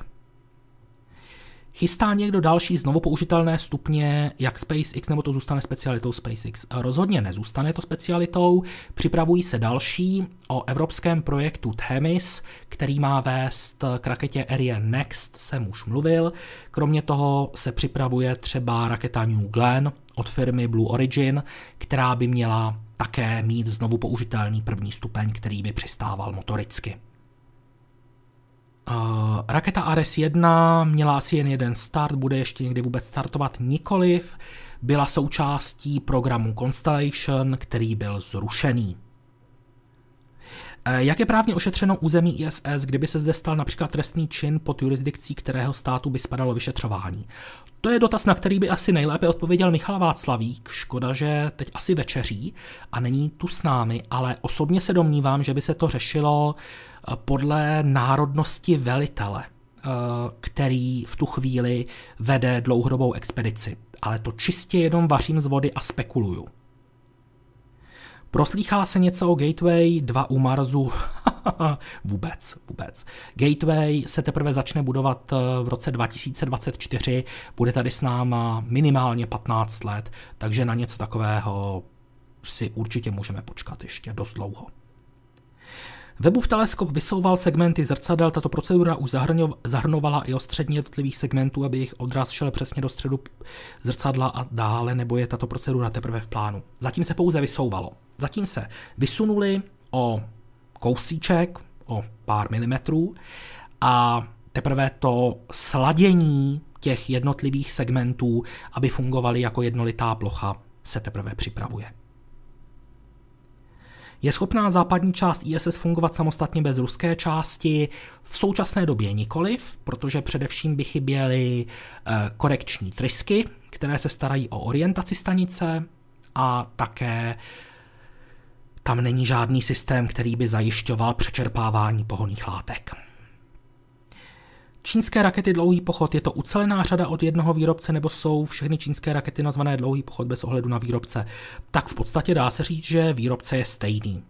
Chystá někdo další znovu použitelné stupně, jak SpaceX, nebo to zůstane specialitou SpaceX? Rozhodně nezůstane to specialitou, připravují se další o evropském projektu Themis, který má vést k raketě Ariane Next, jsem už mluvil. Kromě toho se připravuje třeba raketa New Glenn od firmy Blue Origin, která by měla také mít znovu použitelný první stupeň, který by přistával motoricky. Uh, raketa Ares 1 měla asi jen jeden start, bude ještě někdy vůbec startovat nikoliv. Byla součástí programu Constellation, který byl zrušený. Jak je právně ošetřeno území ISS, kdyby se zde stal například trestný čin pod jurisdikcí kterého státu by spadalo vyšetřování? To je dotaz, na který by asi nejlépe odpověděl Michal Václavík. Škoda, že teď asi večeří a není tu s námi, ale osobně se domnívám, že by se to řešilo eh, podle národnosti velitele, eh, který v tu chvíli vede dlouhodobou expedici. Ale to čistě jenom vařím z vody a spekuluju. Proslýchá se něco o Gateway 2 u Marsu? vůbec, vůbec. Gateway se teprve začne budovat eh, v roce 2024, bude tady s náma minimálně 15 let, takže na něco takového si určitě můžeme počkat ještě dost dlouho. Webův teleskop vysouval segmenty zrcadel, tato procedura už zahrnovala i ostřední jednotlivých segmentů, aby jejich odraz šel přesně do středu zrcadla a dále, nebo je tato procedura teprve v plánu. Zatím se pouze vysouvalo. Zatím se vysunuli o kousíček, o pár milimetrů a teprve to sladění těch jednotlivých segmentů, aby fungovaly jako jednolitá plocha, se teprve připravuje. Je schopná západní část ISS fungovat samostatně bez ruské části? V současné době nikoliv, protože především by chyběly eh, korekční trysky, které se starají o orientaci stanice a také tam není žádný systém, který by zajišťoval přečerpávání pohoných látek. Čínské rakety Dlouhý pochod, je to ucelená řada od jednoho výrobce nebo jsou všechny čínské rakety nazvané Dlouhý pochod bez ohledu na výrobce? Tak v podstatě dá se říct, že výrobce je stejný.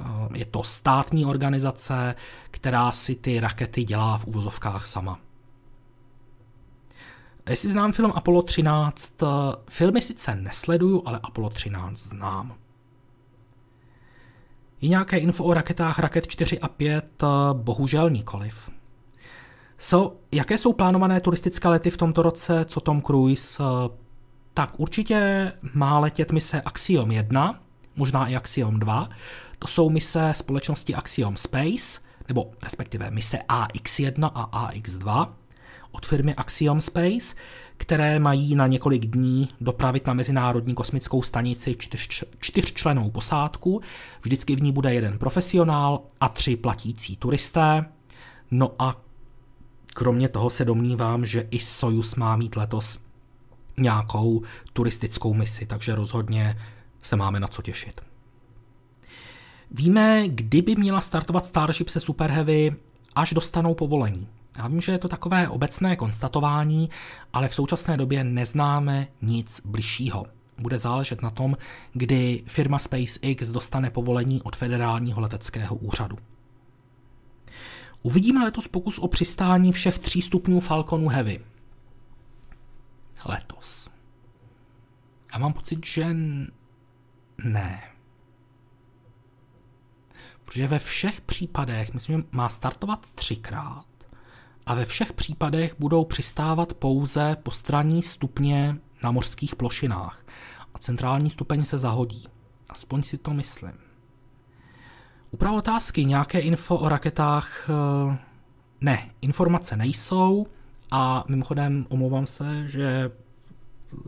Eh, je to státní organizace, která si ty rakety dělá v úvozovkách sama. Jestli znám film Apollo 13, filmy sice nesleduju, ale Apollo 13 znám. Je nějaké info o raketách Raket 4 a 5? Bohužel nikoliv. So, jaké jsou plánované turistické lety v tomto roce, co Tom Cruise? Tak určitě má letět mise Axiom 1, možná i Axiom 2. To jsou mise společnosti Axiom Space, nebo respektive mise AX1 a AX2 od firmy Axiom Space, které mají na několik dní dopravit na Mezinárodní kosmickou stanici čtyř, čtyřčlenou posádku. Vždycky v ní bude jeden profesionál a tři platící turisté. No a kromě toho se domnívám, že i Soyuz má mít letos nějakou turistickou misi, takže rozhodně se máme na co těšit. Víme, kdyby měla startovat Starship se Super Heavy, až dostanou povolení. Já vím, že je to takové obecné konstatování, ale v současné době neznáme nic bližšího. Bude záležet na tom, kdy firma SpaceX dostane povolení od federálního leteckého úřadu. Uvidíme letos pokus o přistání všech tří stupňů Falconu Heavy. Letos. Já mám pocit, že ne. Protože ve všech případech, myslím, že má startovat třikrát a ve všech případech budou přistávat pouze postranní stupně na mořských plošinách a centrální stupeň se zahodí. Aspoň si to myslím. Uprav otázky, nějaké info o raketách? Eh, ne, informace nejsou a mimochodem omlouvám se, že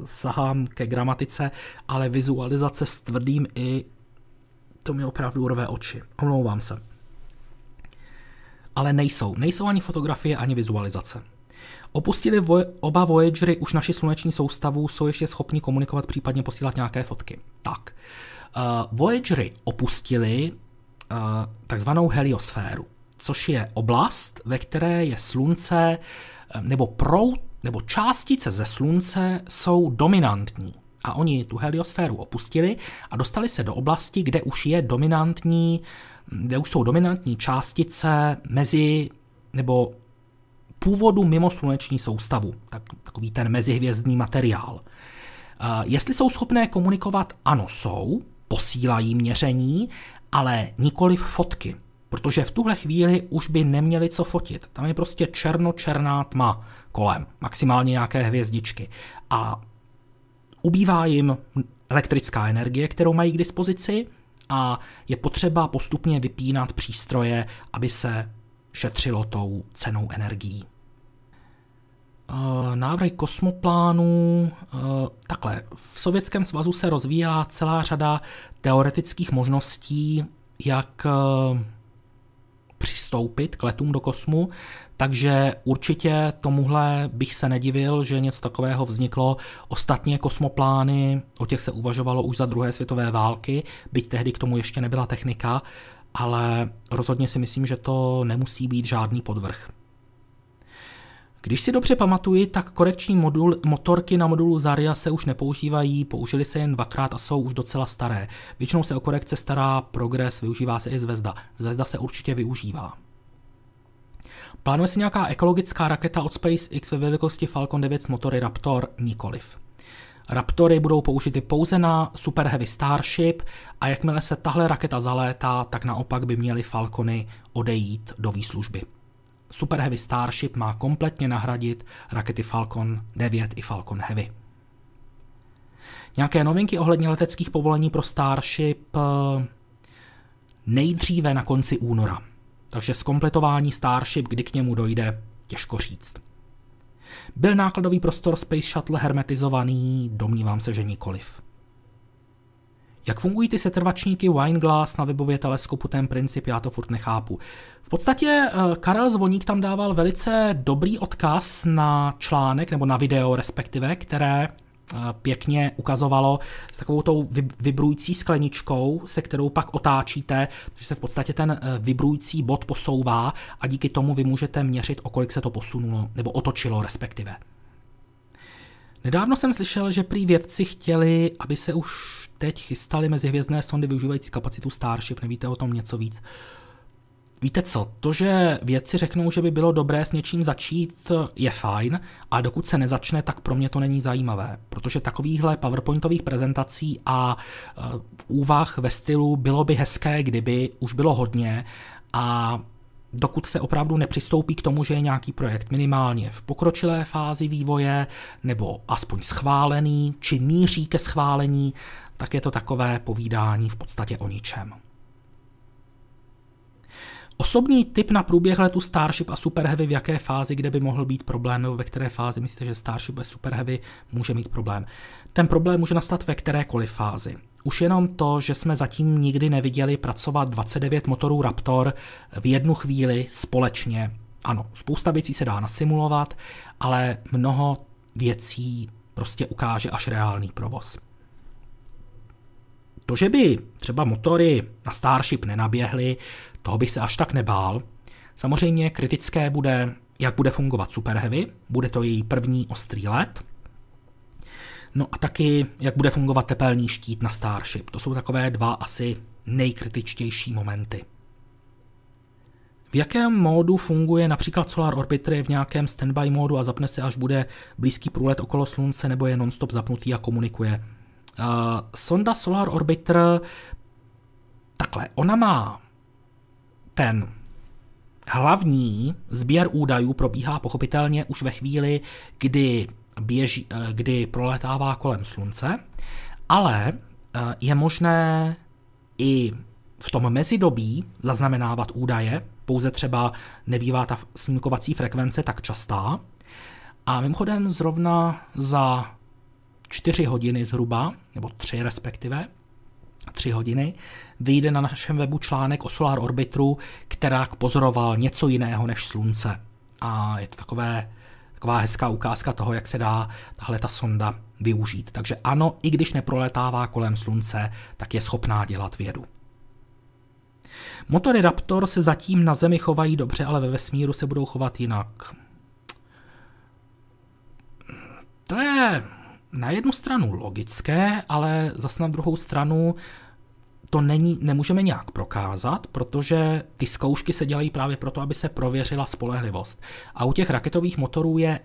sahám ke gramatice, ale vizualizace s tvrdým i to mi opravdu urve oči. Omlouvám se. Ale nejsou. Nejsou ani fotografie, ani vizualizace. Opustili vo- oba Voyagery už naši sluneční soustavu, jsou ještě schopni komunikovat, případně posílat nějaké fotky. Tak. Uh, Voyagery opustili takzvanou heliosféru, což je oblast, ve které je slunce nebo prout nebo částice ze slunce jsou dominantní. A oni tu heliosféru opustili a dostali se do oblasti, kde už je dominantní, kde už jsou dominantní částice mezi nebo původu mimo sluneční soustavu, tak, takový ten mezihvězdný materiál. Jestli jsou schopné komunikovat, ano, jsou, posílají měření, ale nikoli fotky, protože v tuhle chvíli už by neměli co fotit. Tam je prostě černo-černá tma kolem, maximálně nějaké hvězdičky. A ubývá jim elektrická energie, kterou mají k dispozici a je potřeba postupně vypínat přístroje, aby se šetřilo tou cenou energií. Eh, návrhy kosmoplánů, eh, takhle, v Sovětském svazu se rozvíjela celá řada teoretických možností, jak eh, přistoupit k letům do kosmu, takže určitě tomuhle bych se nedivil, že něco takového vzniklo. Ostatně kosmoplány, o těch se uvažovalo už za druhé světové války, byť tehdy k tomu ještě nebyla technika, ale rozhodně si myslím, že to nemusí být žádný podvrh. Když si dobře pamatuji, tak korekční modul, motorky na modulu Zaria se už nepoužívají, použili se jen dvakrát a jsou už docela staré. Většinou se o korekce stará Progress, využívá se i Zvezda. Zvezda se určitě využívá. Plánuje se nějaká ekologická raketa od SpaceX ve velikosti Falcon 9 s motory Raptor? Nikoliv. Raptory budou použity pouze na Super Heavy Starship a jakmile se tahle raketa zalétá, tak naopak by měly Falcony odejít do výslužby. Super Heavy Starship má kompletně nahradit rakety Falcon 9 i Falcon Heavy. Nějaké novinky ohledně leteckých povolení pro Starship eh, nejdříve na konci února. Takže zkompletování Starship, kdy k němu dojde, těžko říct. Byl nákladový prostor Space Shuttle hermetizovaný? Domnívám se, že nikoliv. Jak fungují ty setrvačníky Wineglass na webově teleskopu, ten princip já to furt nechápu. V podstatě eh, Karel Zvoník tam dával velice dobrý odkaz na článek, nebo na video respektive, které eh, pěkně ukazovalo s takovou tou vibrující skleničkou, se kterou pak otáčíte, takže se v podstatě ten eh, vibrující bod posouvá a díky tomu vy můžete měřit, o kolik se to posunulo, nebo otočilo respektive. Nedávno jsem slyšel, že prý vědci chtěli, aby se už teď chystali mezi hvězdné sondy využívající kapacitu Starship, nevíte o tom něco víc? Víte co, to, že vědci řeknou, že by bylo dobré s něčím začít, je fajn, a dokud se nezačne, tak pro mě to není zajímavé, protože takovýchhle PowerPointových prezentací a uh, úvah ve stylu bylo by hezké, kdyby už bylo hodně a dokud se opravdu nepřistoupí k tomu, že je nějaký projekt minimálně v pokročilé fázi vývoje nebo aspoň schválený, či míří ke schválení, tak je to takové povídání v podstatě o ničem. Osobní tip na průběh letu Starship a Super Heavy, v jaké fázi, kde by mohl být problém, nebo ve které fázi myslíte, že Starship bez Super Heavy může mít problém? Ten problém může nastat ve kterékoliv fázi. Už jenom to, že jsme zatím nikdy neviděli pracovat 29 motorů Raptor v jednu chvíli společně. Ano, spousta věcí se dá nasimulovat, ale mnoho věcí prostě ukáže až reálný provoz. To, že by třeba motory na Starship nenaběhly, toho bych se až tak nebál. Samozřejmě kritické bude, jak bude fungovat Super Heavy, bude to její první ostrý let, No a taky, jak bude fungovat tepelný štít na Starship. To jsou takové dva asi nejkritičtější momenty. V jakém módu funguje například Solar Orbiter v nějakém standby módu a zapne se, až bude blízký průlet okolo Slunce, nebo je nonstop zapnutý a komunikuje? Uh, sonda Solar Orbiter, takhle, ona má ten hlavní sběr údajů probíhá pochopitelně už ve chvíli, kdy, běží, eh, kdy proletává kolem Slunce, ale eh, je možné i v tom mezidobí zaznamenávat údaje, pouze třeba nebývá ta snímkovací frekvence tak častá. A mimochodem zrovna za 4 hodiny zhruba, nebo 3 respektive, tři hodiny, vyjde na našem webu článek o Solar Orbitru, která pozoroval něco jiného než Slunce. A je to takové, taková hezká ukázka toho, jak se dá tahle ta sonda využít. Takže ano, i když neproletává kolem Slunce, tak je schopná dělat vědu. Motory Raptor se zatím na Zemi chovají dobře, ale ve vesmíru se budou chovat jinak. To je na jednu stranu logické, ale zase na druhou stranu to není, nemůžeme nějak prokázat, protože ty zkoušky se dělají právě proto, aby se prověřila spolehlivost. A u těch raketových motorů je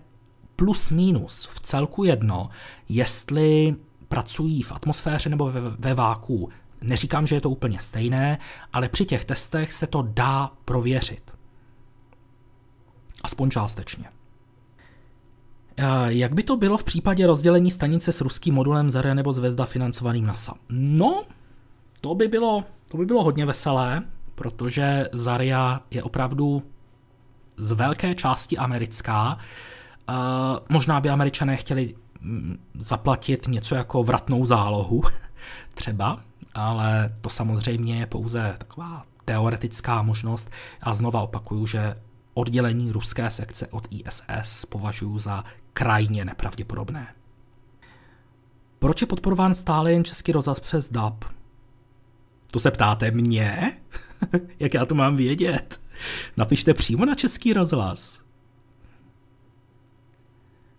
plus minus v celku jedno, jestli pracují v atmosféře nebo ve, ve váku. Neříkám, že je to úplně stejné, ale při těch testech se to dá prověřit. Aspoň částečně. Jak by to bylo v případě rozdělení stanice s ruským modulem Zarya nebo Zvezda financovaným NASA? No, to by bylo, to by bylo hodně veselé, protože Zarya je opravdu z velké části americká. Možná by američané chtěli mm, zaplatit něco jako vratnou zálohu, třeba, ale to samozřejmě je pouze taková teoretická možnost. Já znova opakuju, že oddělení ruské sekce od ISS považuji za krajně nepravděpodobné. Proč je podporován stále jen český rozhlas přes DAB? To se ptáte mě? Jak já to mám vědět? Napište přímo na český rozhlas.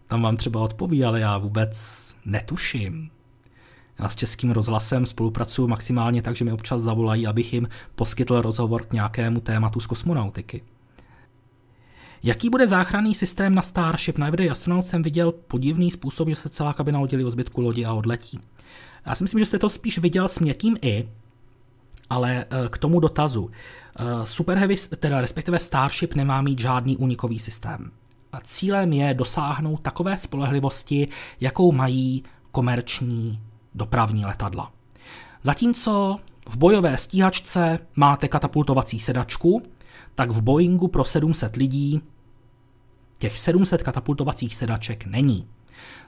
Tam vám třeba odpoví, ale já vůbec netuším. Já s českým rozhlasem spolupracuju maximálně tak, že mi občas zavolají, abych jim poskytl rozhovor k nějakému tématu z kosmonautiky. Jaký bude záchranný systém na Starship? Na Everyday Astronaut jsem viděl podivný způsob, že se celá kabina oddělí od zbytku lodi a odletí. Já si myslím, že jste to spíš viděl s měkkým i, ale eh, k tomu dotazu. Eh, Super Heavy, teda respektive Starship nemá mít žádný unikový systém. A cílem je dosáhnout takové spolehlivosti, jakou mají komerční dopravní letadla. Zatímco v bojové stíhačce máte katapultovací sedačku, tak v Boeingu pro 700 lidí těch 700 katapultovacích sedaček není.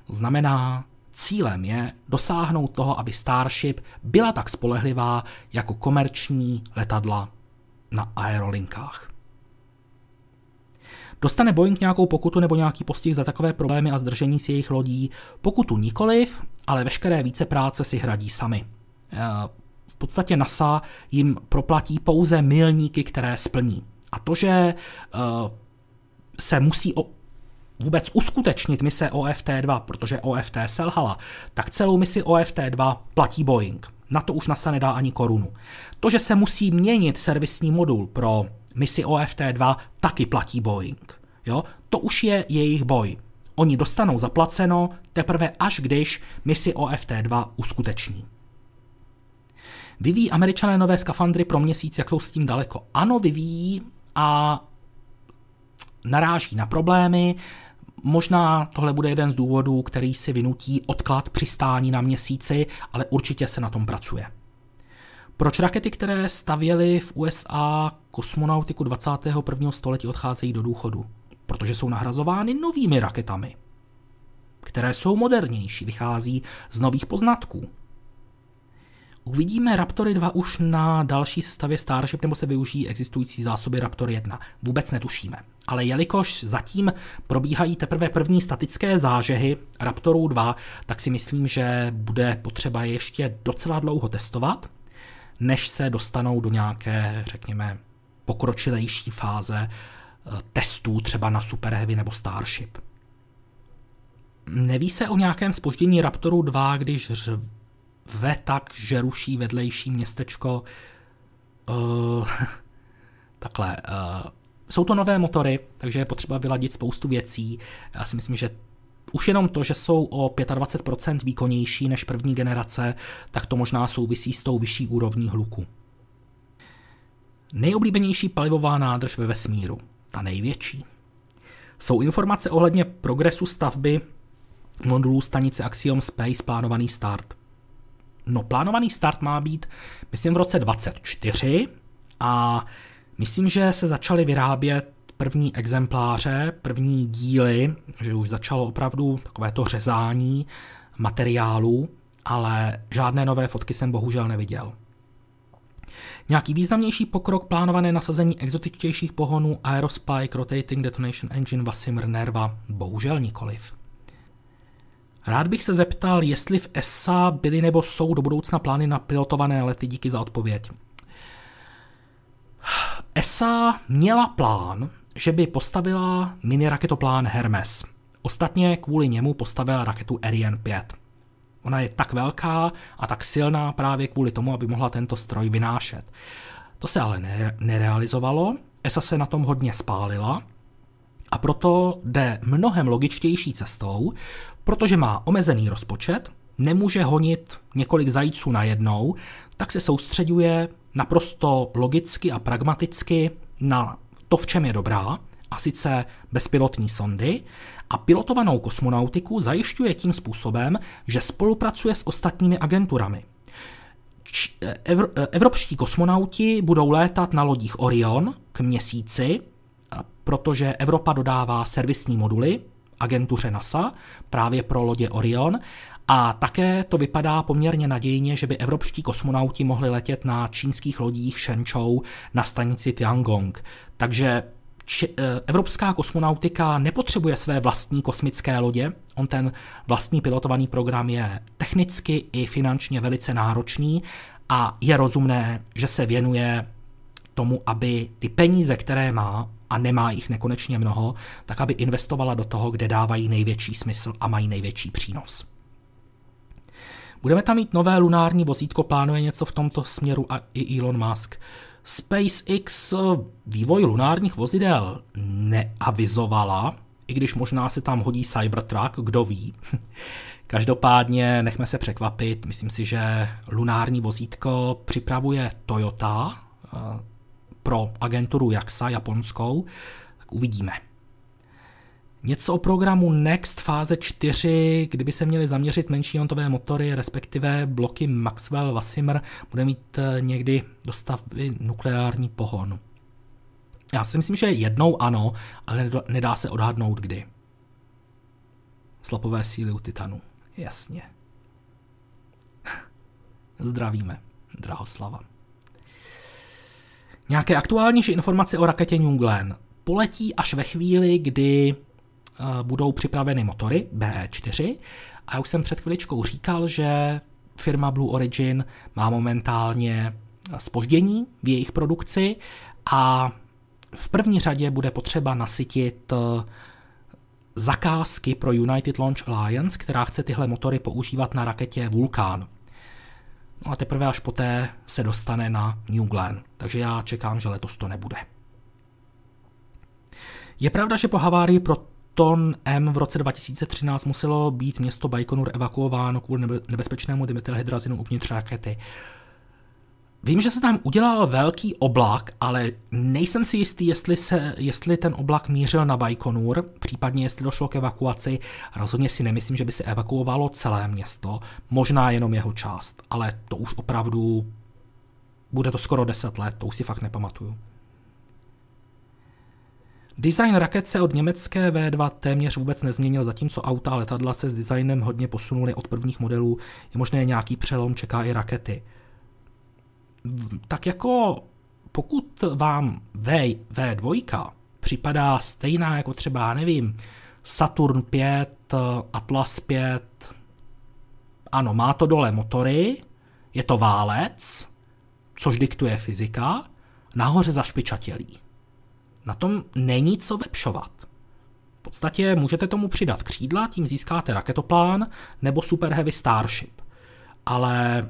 To znamená, cílem je dosáhnout toho, aby Starship byla tak spolehlivá jako komerční letadla na aerolinkách. Dostane Boeing nějakou pokutu nebo nějaký postih za takové problémy a zdržení si jejich lodí? Pokutu nikoliv, ale veškeré více práce si hradí sami. Eh, v podstatě NASA jim proplatí pouze milníky, které splní. A to, že uh, se musí o, vůbec uskutečnit mise OFT-2, protože OFT selhala, tak celou misi OFT-2 platí Boeing. Na to už NASA nedá ani korunu. To, že se musí měnit servisní modul pro misi OFT-2 taky platí Boeing. Jo? To už je jejich boj. Oni dostanou zaplaceno teprve až když misi OFT-2 uskuteční. Vyvíjí američané nové skafandry pro měsíc, jak jsou s tím daleko? Ano, vyvíjí a naráží na problémy. Možná tohle bude jeden z důvodů, který si vynutí odklad přistání na měsíci, ale určitě se na tom pracuje. Proč rakety, které stavěly v USA kosmonautiku 21. století, odcházejí do důchodu? Protože jsou nahrazovány novými raketami, které jsou modernější, vychází z nových poznatků. Uvidíme Raptory 2 už na další stavě Starship nebo se využijí existující zásoby Raptor 1? Vůbec netušíme. Ale jelikož zatím probíhají teprve první statické zážehy Raptorů 2, tak si myslím, že bude potřeba ještě docela dlouho testovat, než se dostanou do nějaké, řekněme, pokročilejší fáze eh, testů třeba na Super Heavy nebo Starship. Neví se o nějakém spoždění Raptoru 2, když ve tak, že ruší vedlejší městečko. Uh, takhle. Uh, jsou to nové motory, takže je potřeba vyladit spoustu věcí. Já si myslím, že už jenom to, že jsou o 25% výkonnější než první generace, tak to možná souvisí s tou vyšší úrovní hluku. Nejoblíbenější palivová nádrž ve vesmíru, ta největší. Jsou informace ohledně progresu stavby modulů stanice Axiom Space plánovaný start. No, plánovaný start má být, myslím, v roce 24 a myslím, že se začaly vyrábět první exempláře, první díly, že už začalo opravdu takové to řezání materiálu, ale žádné nové fotky jsem bohužel neviděl. Nějaký významnější pokrok plánované nasazení exotičtějších pohonů Aerospike Rotating Detonation Engine Vasimr Nerva bohužel nikoliv. Rád bych se zeptal, jestli v ESA byly nebo jsou do budoucna plány na pilotované lety, díky za odpověď. ESA měla plán, že by postavila mini raketoplán Hermes. Ostatně kvůli němu postavila raketu Ariane 5. Ona je tak velká a tak silná právě kvůli tomu, aby mohla tento stroj vynášet. To se ale nerealizovalo, ESA se na tom hodně spálila a proto jde mnohem logičtější cestou, protože má omezený rozpočet, nemůže honit několik zajíců najednou, tak se soustředuje naprosto logicky a pragmaticky na to, v čem je dobrá, a sice bezpilotní sondy, a pilotovanou kosmonautiku zajišťuje tím způsobem, že spolupracuje s ostatními agenturami. Evropští kosmonauti budou létat na lodích Orion k měsíci, protože Evropa dodává servisní moduly agentuře NASA právě pro lodě Orion a také to vypadá poměrně nadějně, že by evropští kosmonauti mohli letět na čínských lodích Shenzhou na stanici Tiangong. Takže eh, evropská kosmonautika nepotřebuje své vlastní kosmické lodě. On ten vlastní pilotovaný program je technicky i finančně velice náročný a je rozumné, že se věnuje tomu, aby ty peníze, které má, a nemá jich nekonečně mnoho, tak aby investovala do toho, kde dávají největší smysl a mají největší přínos. Budeme tam mít nové lunární vozítko, plánuje něco v tomto směru a i Elon Musk. SpaceX vývoj lunárních vozidel neavizovala, i když možná se tam hodí Cybertruck, kdo ví. Každopádně nechme se překvapit, myslím si, že lunární vozítko připravuje Toyota, pro agenturu JAXA japonskou, tak uvidíme. Něco o programu Next fáze 4, kdyby se měly zaměřit menší jontové motory, respektive bloky Maxwell Vasimr, bude mít eh, někdy do stavby nukleární pohon. Já si myslím, že jednou ano, ale nedá se odhadnout kdy. Slapové síly u Titanu. Jasně. Zdravíme, Drahoslava. Nějaké aktuálnější informace o raketě New Glenn poletí až ve chvíli, kdy uh, budou připraveny motory BE4 a já už jsem před chviličkou říkal, že firma Blue Origin má momentálně spoždění v jejich produkci a v první řadě bude potřeba nasytit uh, zakázky pro United Launch Alliance, která chce tyhle motory používat na raketě Vulcan. No a teprve až poté se dostane na New Glenn, takže já čekám, že letos to nebude. Je pravda, že po havárii pro Ton M v roce 2013 muselo být město Baikonur evakuováno kvůli nebezpečnému dimetylhydrazinu uvnitř rakety. Vím, že se tam udělal velký oblak, ale nejsem si jistý, jestli, se, jestli ten oblak mířil na Baikonur, případně jestli došlo k evakuaci. Rozhodně si nemyslím, že by se evakuovalo celé město, možná jenom jeho část, ale to už opravdu bude to skoro 10 let, to už si fakt nepamatuju. Design raket se od německé V2 téměř vůbec nezměnil, zatímco auta a letadla se s designem hodně posunuly od prvních modelů. Je možné nějaký přelom, čeká i rakety. Tak jako pokud vám v, V2 připadá stejná jako třeba, nevím, Saturn 5, Atlas 5, ano, má to dole motory, je to válec, což diktuje fyzika, nahoře zašpičatělý. Na tom není co vepšovat. V podstatě můžete tomu přidat křídla, tím získáte raketoplán nebo Super Heavy Starship. Ale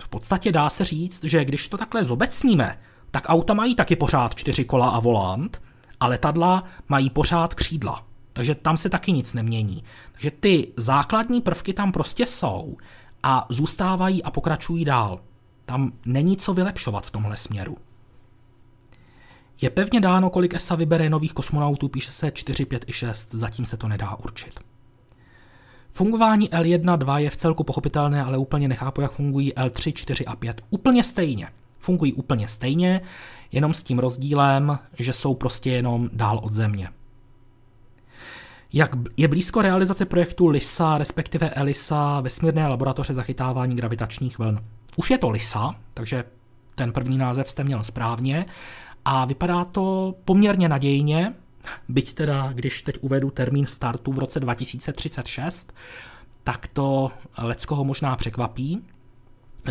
v podstatě dá se říct, že když to takhle zobecníme, tak auta mají taky pořád čtyři kola a volant, a letadla mají pořád křídla. Takže tam se taky nic nemění. Takže ty základní prvky tam prostě jsou a zůstávají a pokračují dál. Tam není co vylepšovat v tomhle směru. Je pevně dáno, kolik ESA vybere nových kosmonautů, píše se 4, 5 i 6, zatím se to nedá určit. Fungování L1, 2 je v celku pochopitelné, ale úplně nechápu, jak fungují L3, 4 a 5. Úplně stejně. Fungují úplně stejně, jenom s tím rozdílem, že jsou prostě jenom dál od Země. Jak je blízko realizace projektu LISA, respektive ELISA, vesmírné laboratoře zachytávání gravitačních vln. Už je to LISA, takže ten první název jste měl správně a vypadá to poměrně nadějně, byť teda, když teď uvedu termín startu v roce 2036, tak to Leckoho možná překvapí,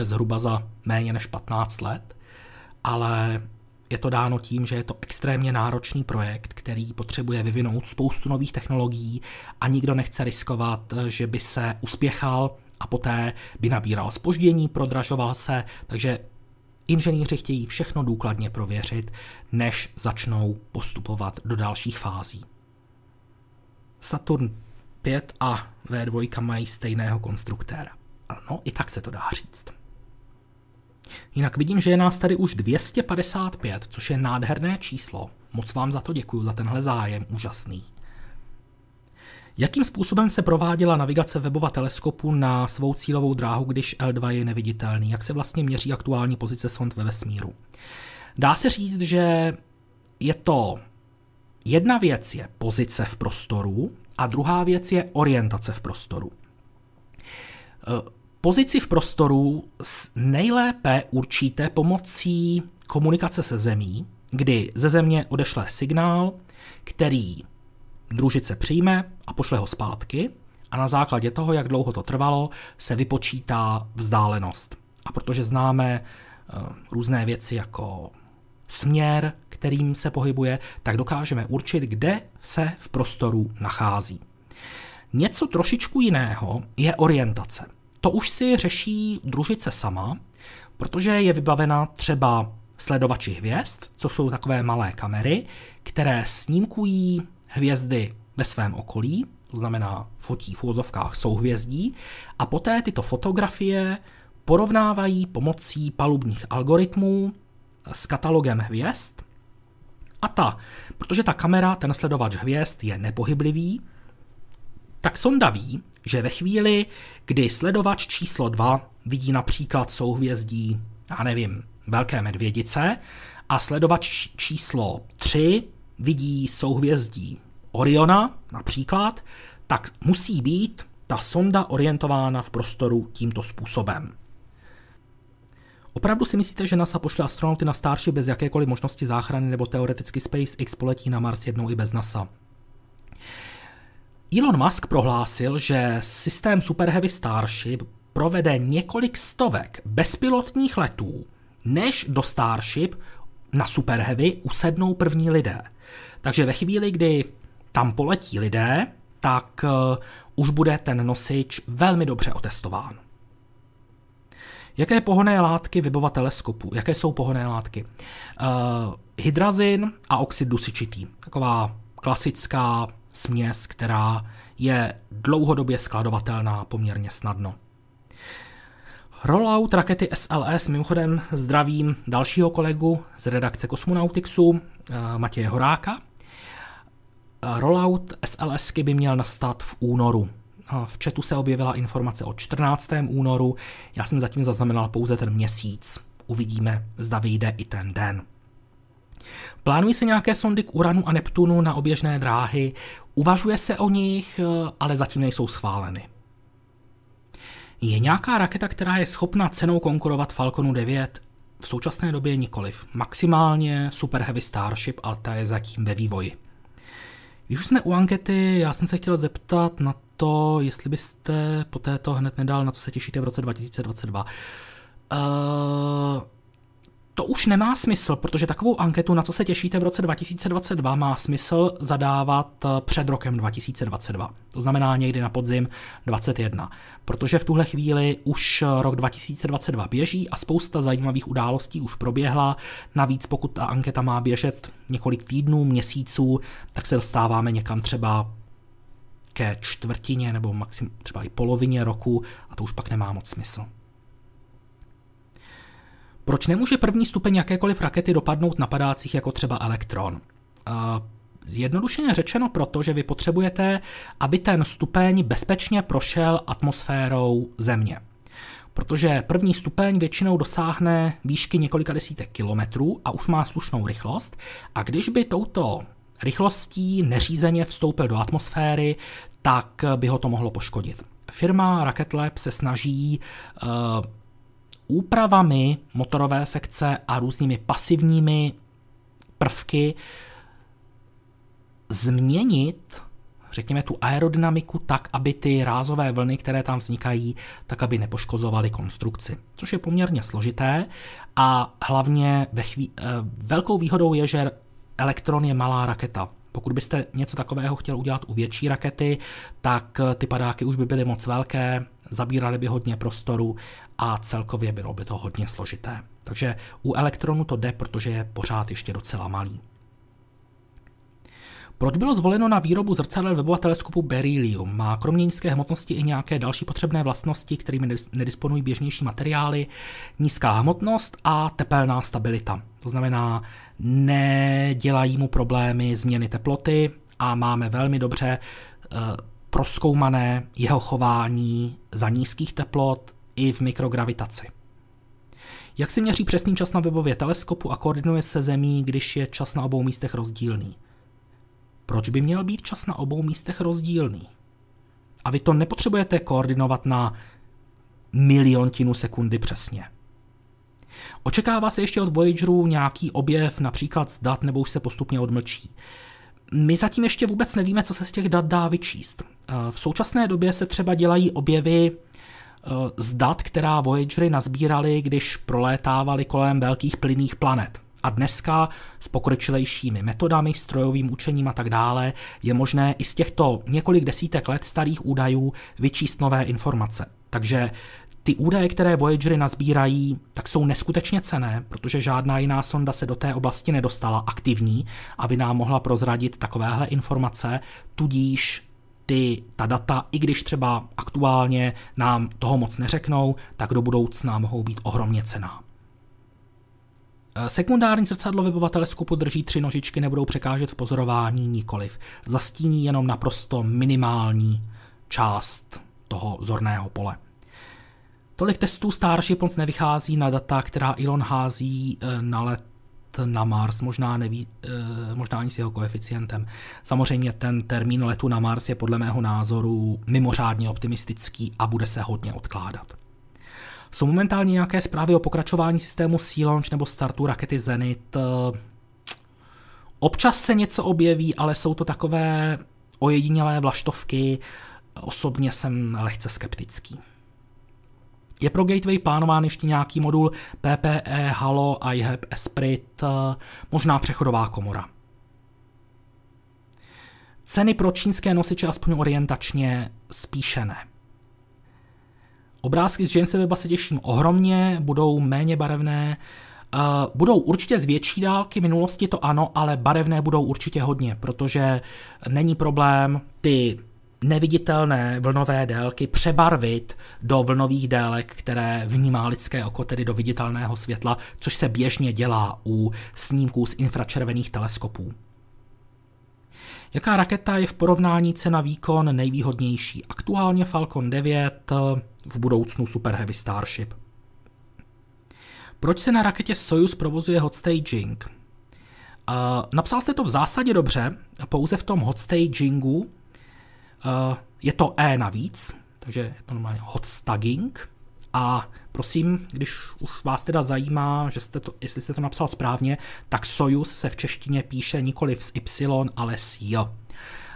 zhruba za méně než 15 let, ale je to dáno tím, že je to extrémně náročný projekt, který potřebuje vyvinout spoustu nových technologií a nikdo nechce riskovat, že by se uspěchal a poté by nabíral spoždění, prodražoval se, takže inženýři chtějí všechno důkladně prověřit, než začnou postupovat do dalších fází. Saturn 5 a V2 mají stejného konstruktéra. Ano, i tak se to dá říct. Jinak vidím, že je nás tady už 255, což je nádherné číslo. Moc vám za to děkuji, za tenhle zájem, úžasný. Jakým způsobem se prováděla navigace webova teleskopu na svou cílovou dráhu, když L2 je neviditelný? Jak se vlastně měří aktuální pozice sond ve vesmíru? Dá se říct, že je to jedna věc je pozice v prostoru a druhá věc je orientace v prostoru. E, pozici v prostoru nejlépe určíte pomocí komunikace se Zemí, kdy ze Země odešle signál, který družice přijme a pošle ho zpátky a na základě toho, jak dlouho to trvalo, se vypočítá vzdálenost. A protože známe uh, různé věci jako směr, kterým se pohybuje, tak dokážeme určit, kde se v prostoru nachází. Něco trošičku jiného je orientace. To už si řeší družice sama, protože je vybavena třeba sledovači hvězd, co jsou takové malé kamery, které snímkují hvězdy ve svém okolí, to znamená fotí v úzovkách souhvězdí, a poté tyto fotografie porovnávají pomocí palubních algoritmů s katalogem hvězd. A ta, protože ta kamera, ten sledovač hvězd je nepohyblivý, tak sonda ví, že ve chvíli, kdy sledovač číslo 2 vidí například souhvězdí, já nevím, velké medvědice, a sledovač číslo 3 vidí souhvězdí Oriona například, tak musí být ta sonda orientována v prostoru tímto způsobem. Opravdu si myslíte, že NASA pošle astronauty na Starship bez jakékoliv možnosti záchrany nebo teoreticky SpaceX poletí na Mars jednou i bez NASA? Elon Musk prohlásil, že systém Super Heavy Starship provede několik stovek bezpilotních letů, než do Starship na Super Heavy usednou první lidé. Takže ve chvíli, kdy tam poletí lidé, tak uh, už bude ten nosič velmi dobře otestován. Jaké pohonné látky vybovat teleskopu? Jaké jsou pohonné látky? Uh, hydrazin a oxid dusičitý. Taková klasická směs, která je dlouhodobě skladovatelná poměrně snadno. Rollout rakety SLS, mimochodem zdravím dalšího kolegu z redakce Kosmonautixu, eh, Matěje Horáka. Eh, rollout SLSky by měl nastat v únoru. V chatu se objevila informace o 14. únoru, já jsem zatím zaznamenal pouze ten měsíc. Uvidíme, zda vyjde i ten den. Plánují se nějaké sondy k Uranu a Neptunu na oběžné dráhy, uvažuje se o nich, eh, ale zatím nejsou schváleny. Je nějaká raketa, která je schopna cenou konkurovat Falconu 9? V současné době nikoliv. Maximálně Super Heavy Starship, ale ta je zatím ve vývoji. Když už jsme u ankety, já jsem se chtěl zeptat na to, jestli byste po této hned nedal, na co se těšíte v roce 2022. Uh, to už nemá smysl, protože takovou anketu, na co se těšíte v roce 2022, má smysl zadávat eh, před rokem 2022. To znamená někdy na podzim 2021. Protože v tuhle chvíli už rok 2022 běží a spousta zajímavých událostí už proběhla. Navíc pokud ta anketa má běžet několik týdnů, měsíců, tak se dostáváme někam třeba ke čtvrtině nebo maxim třeba i polovině roku a to už pak nemá moc smysl. Proč nemůže první stupeň jakékoliv rakety dopadnout na padácích jako třeba elektron? Zjednodušeně řečeno proto, že vy potřebujete, aby ten stupeň bezpečně prošel atmosférou Země. Protože první stupeň většinou dosáhne výšky několika desítek kilometrů a už má slušnou rychlost. A když by touto rychlostí neřízeně vstoupil do atmosféry, tak by ho to mohlo poškodit. Firma Rocket Lab se snaží uh, úpravami motorové sekce a různými pasivními prvky změnit řekněme, tu aerodynamiku tak, aby ty rázové vlny, které tam vznikají, tak aby nepoškozovaly konstrukci. Což je poměrně složité a hlavně ve chví- eh, velkou výhodou je, že elektron je malá raketa. Pokud byste něco takového chtěl udělat u větší rakety, tak ty padáky už by byly moc velké, zabíraly by hodně prostoru a celkově bylo by to hodně složité. Takže u elektronu to jde, protože je pořád ještě docela malý. Proč bylo zvoleno na výrobu zrcadel webova teleskopu Beryllium? Má kromě nízké hmotnosti i nějaké další potřebné vlastnosti, kterými nedisponují běžnější materiály, nízká hmotnost a tepelná stabilita. To znamená, nedělají mu problémy změny teploty a máme velmi dobře uh, proskoumané jeho chování za nízkých teplot i v mikrogravitaci. Jak si měří přesný čas na webově teleskopu a koordinuje se zemí, když je čas na obou místech rozdílný? Proč by měl být čas na obou místech rozdílný? A vy to nepotřebujete koordinovat na miliontinu sekundy přesně. Očekává se ještě od Voyageru nějaký objev, například z dat, nebo už se postupně odmlčí. My zatím ještě vůbec nevíme, co se z těch dat dá vyčíst. Eh, v současné době se třeba dělají objevy eh, z dat, která Voyagery nazbírali, když prolétávali kolem velkých plynných planet. A dneska s pokročilejšími metodami, strojovým učením a tak dále je možné i z těchto několik desítek let starých údajů vyčíst nové informace. Takže ty údaje, které Voyagery nazbírají, tak jsou neskutečně cené, protože žádná jiná sonda se do té oblasti nedostala aktivní, aby nám mohla prozradit takovéhle informace, tudíž ty, ta data, i když třeba aktuálně nám toho moc neřeknou, tak do budoucna mohou být ohromně cená. Sekundární zrcadlo webova teleskopu drží tři nožičky, nebudou překážet v pozorování nikoliv. Zastíní jenom naprosto minimální část toho zorného pole. Tolik testů Starship moc nevychází na data, která Elon hází eh, na let na Mars, možná, neví, eh, možná ani s jeho koeficientem. Samozřejmě ten termín letu na Mars je podle mého názoru mimořádně optimistický a bude se hodně odkládat. Jsou momentálně nějaké zprávy o pokračování systému Sea Launch nebo startu rakety Zenit. Eh, občas se něco objeví, ale jsou to takové ojedinělé vlaštovky. Osobně jsem lehce skeptický. Je pro Gateway plánován ještě nějaký modul PPE, Halo, iHab, Esprit, eh, možná přechodová komora. Ceny pro čínské nosiče aspoň orientačně spíše ne. Obrázky z Jamesa Weba se těším ohromně, budou méně barevné budou určitě z větší dálky, minulosti to ano, ale barevné budou určitě hodně, protože není problém ty neviditelné vlnové délky přebarvit do vlnových délek, které vnímá lidské oko, tedy do viditelného světla, což se běžně dělá u snímků z infračervených teleskopů. Jaká raketa je v porovnání cena výkon nejvýhodnější? Aktuálně Falcon 9, v budoucnu Super Heavy Starship. Proč se na raketě Soyuz provozuje hot staging? Uh, napsal jste to v zásadě dobře, pouze v tom hot stagingu je to E navíc, takže je to normálně hot staging. A prosím, když už vás teda zajímá, že jste to, jestli jste to napsal správně, tak Soyuz se v češtině píše nikoli s Y, ale s J.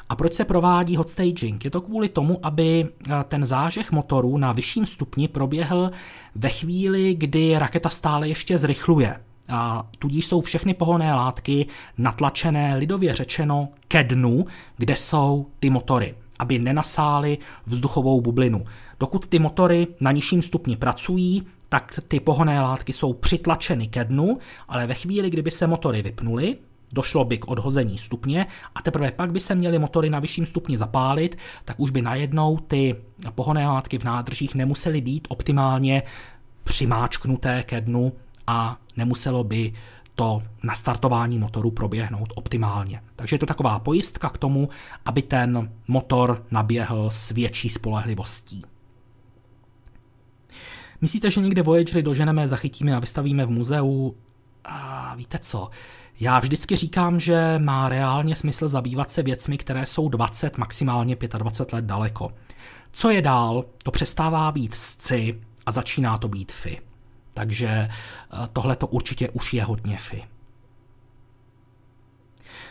A proč se provádí hot staging? Je to kvůli tomu, aby eh, ten zážeh motoru na vyšším stupni proběhl ve chvíli, kdy raketa stále ještě zrychluje. A tudíž jsou všechny pohonné látky natlačené lidově řečeno ke dnu, kde jsou ty motory, aby nenasály vzduchovou bublinu. Dokud ty motory na nižším stupni pracují, tak ty pohonné látky jsou přitlačeny ke dnu, ale ve chvíli, kdyby se motory vypnuly, došlo by k odhození stupně a teprve pak by se měly motory na vyšším stupni zapálit, tak už by najednou ty pohonné látky v nádržích nemusely být optimálně přimáčknuté ke dnu a nemuselo by to nastartování motoru proběhnout optimálně. Takže je to taková pojistka k tomu, aby ten motor naběhl s větší spolehlivostí. Myslíte, že někde Voyagery doženeme, zachytíme a vystavíme v muzeu? A víte co? Já vždycky říkám, že má reálně smysl zabývat se věcmi, které jsou 20, maximálně 25 let daleko. Co je dál, to přestává být sci a začíná to být fi. Takže eh, tohle to určitě už je hodně fi.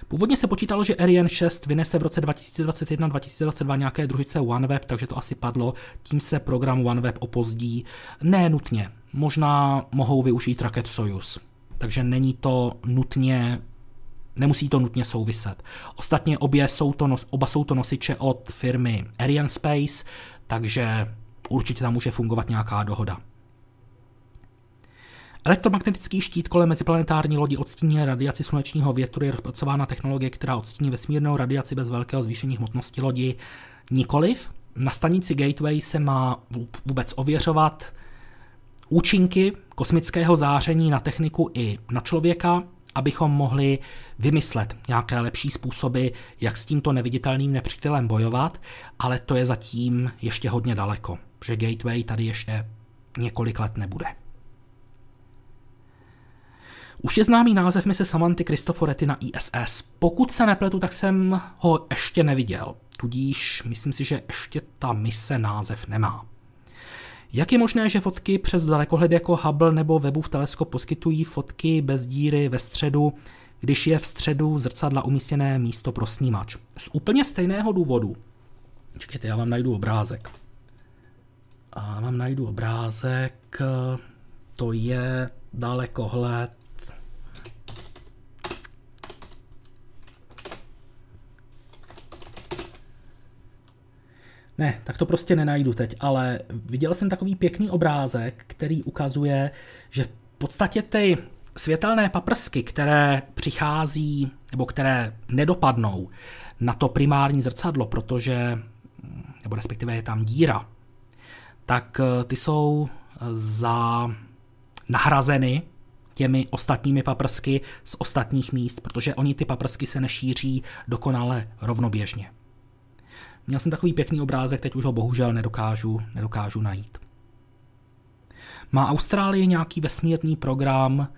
Původně se počítalo, že Ariane 6 vynese v roce 2021-2022 nějaké družice OneWeb, takže to asi padlo, tím se program OneWeb opozdí. Ne nutně, možná mohou využít raket Soyuz takže není to nutně Nemusí to nutně souviset. Ostatně obě jsou to nos, oba jsou to nosiče od firmy Ariane Space, takže určitě tam může fungovat nějaká dohoda. Elektromagnetický štít kolem meziplanetární lodi odstíní radiaci slunečního větru je rozpracována technologie, která odstíní vesmírnou radiaci bez velkého zvýšení hmotnosti lodi. Nikoliv. Na stanici Gateway se má vůbec ověřovat účinky kosmického záření na techniku i na člověka, abychom mohli vymyslet nějaké lepší způsoby, jak s tímto neviditelným nepřítelem bojovat, ale to je zatím ještě hodně daleko, že Gateway tady ještě několik let nebude. Už je známý název mise Samanty Cristoforetti na ISS. Pokud se nepletu, tak jsem ho ještě neviděl. Tudíž myslím si, že ještě ta mise název nemá. Jak je možné, že fotky přes dalekohled jako Hubble nebo Webův teleskop poskytují fotky bez díry ve středu, když je v středu zrcadla umístěné místo pro snímač? Z úplně stejného důvodu. Čekajte, já vám najdu obrázek. A vám najdu obrázek, to je dalekohled Ne, tak to prostě nenajdu teď, ale viděl jsem takový pěkný obrázek, který ukazuje, že v podstatě ty světelné paprsky, které přichází, nebo které nedopadnou na to primární zrcadlo, protože, nebo respektive je tam díra, tak eh, ty jsou eh, za nahrazeny těmi ostatními paprsky z ostatních míst, protože oni ty paprsky se nešíří dokonale rovnoběžně. Měl jsem takový pěkný obrázek, teď už ho bohužel nedokážu, nedokážu najít. Má Austrálie nějaký vesmírný program?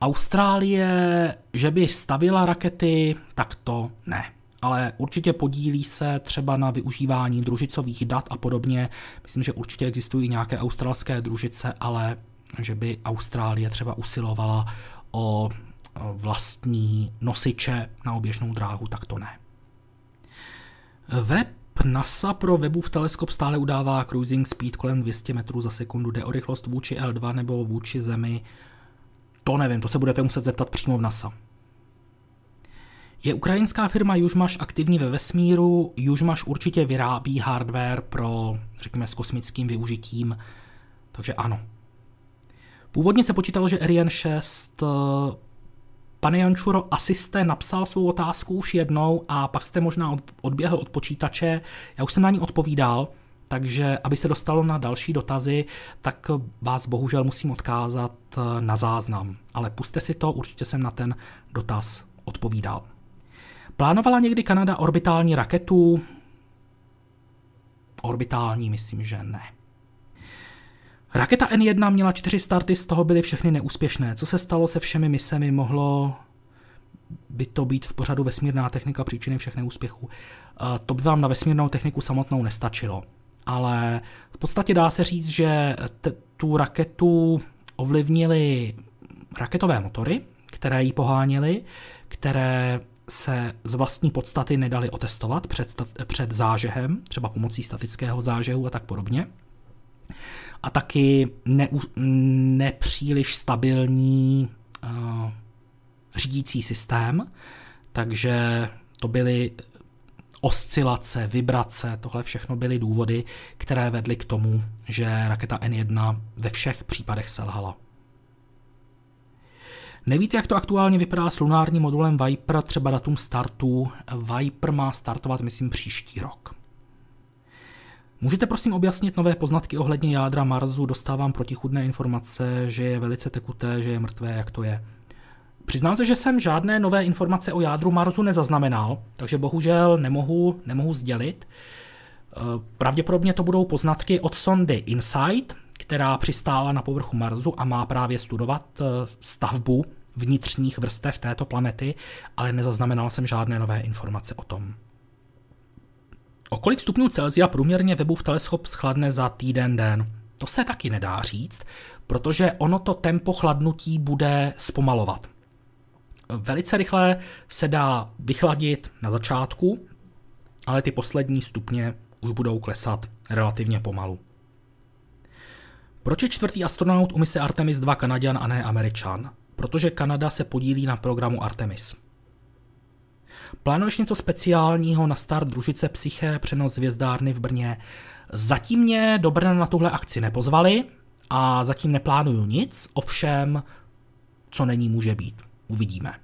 Austrálie, že by stavila rakety, tak to ne. Ale určitě podílí se třeba na využívání družicových dat a podobně. Myslím, že určitě existují nějaké australské družice, ale že by Austrálie třeba usilovala o vlastní nosiče na oběžnou dráhu, tak to ne. Web NASA pro webův teleskop stále udává cruising speed kolem 200 metrů za sekundu. Jde o rychlost vůči L2 nebo vůči Zemi? To nevím, to se budete muset zeptat přímo v NASA. Je ukrajinská firma Južmaš aktivní ve vesmíru? Južmaš určitě vyrábí hardware pro, řekněme, s kosmickým využitím, takže ano. Původně se počítalo, že Ariane 6 Pane Jančuro, asi jste napsal svou otázku už jednou a pak jste možná odběhl od počítače. Já už jsem na ní odpovídal, takže aby se dostalo na další dotazy, tak vás bohužel musím odkázat eh, na záznam. Ale puste si to, určitě jsem na ten dotaz odpovídal. Plánovala někdy Kanada orbitální raketu? Orbitální, myslím, že ne. Raketa N1 měla čtyři starty, z toho byly všechny neúspěšné. Co se stalo se všemi misemi? Mohlo by to být v pořadu vesmírná technika příčiny všech neúspěchů. To by vám na vesmírnou techniku samotnou nestačilo. Ale v podstatě dá se říct, že t- tu raketu ovlivnili raketové motory, které ji poháněly, které se z vlastní podstaty nedali otestovat před, před zážehem, třeba pomocí statického zážehu a tak podobně a taky ne, nepříliš stabilní uh, řídící systém, takže to byly oscilace, vibrace, tohle všechno byly důvody, které vedly k tomu, že raketa N1 ve všech případech selhala. Nevíte, jak to aktuálně vypadá s lunárním modulem Viper, třeba datum startu? Viper má startovat, myslím, příští rok. Můžete prosím objasnit nové poznatky ohledně jádra Marsu? Dostávám protichudné informace, že je velice tekuté, že je mrtvé, jak to je. Přiznám se, že jsem žádné nové informace o jádru Marsu nezaznamenal, takže bohužel nemohu, nemohu sdělit. Eh, pravděpodobně to budou poznatky od sondy InSight, která přistála na povrchu Marsu a má právě studovat eh, stavbu vnitřních vrstev této planety, ale nezaznamenal jsem žádné nové informace o tom. O kolik stupňů Celsia průměrně Webův teleskop schladne za týden den? To se taky nedá říct, protože ono to tempo chladnutí bude zpomalovat. Velice rychle se dá vychladit na začátku, ale ty poslední stupně už budou klesat relativně pomalu. Proč je čtvrtý astronaut u mise Artemis 2 Kanaděn a ne Američan? Protože Kanada se podílí na programu Artemis. Plánuješ něco speciálního na start družice Psyche, přenos hvězdárny v Brně? Zatím mě do Brna na tuhle akci nepozvali a zatím neplánuju nic, ovšem, co není, může být. Uvidíme.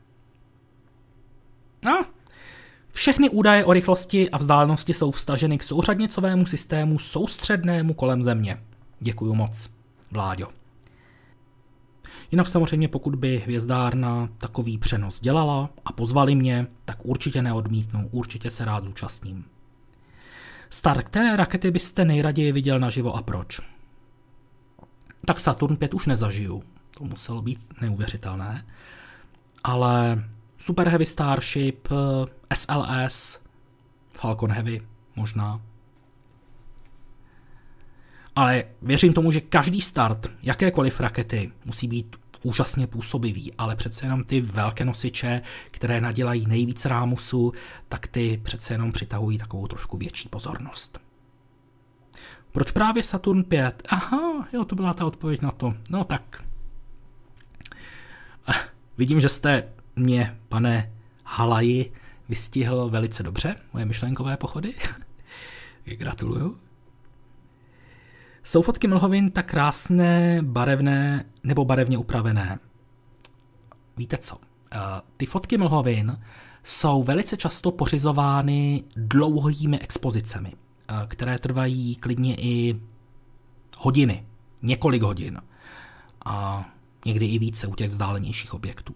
A všechny údaje o rychlosti a vzdálenosti jsou vstaženy k souřadnicovému systému soustřednému kolem Země. Děkuju moc, Vláďo. Jinak samozřejmě pokud by hvězdárna takový přenos dělala a pozvali mě, tak určitě neodmítnu, určitě se rád zúčastním. Start které rakety byste nejraději viděl naživo a proč? Tak Saturn 5 už nezažiju, to muselo být neuvěřitelné, ale Super Heavy Starship, SLS, Falcon Heavy možná. Ale věřím tomu, že každý start jakékoliv rakety musí být úžasně působivý, ale přece jenom ty velké nosiče, které nadělají nejvíc rámusu, tak ty přece jenom přitahují takovou trošku větší pozornost. Proč právě Saturn 5? Aha, jo, to byla ta odpověď na to. No tak. Vidím, že jste mě, pane Halaji, vystihl velice dobře, moje myšlenkové pochody. Gratuluju. Jsou fotky mlhovin tak krásné, barevné nebo barevně upravené? Víte co? Eh, ty fotky mlhovin jsou velice často pořizovány dlouhými expozicemi, eh, které trvají klidně i hodiny, několik hodin. A někdy i více u těch vzdálenějších objektů.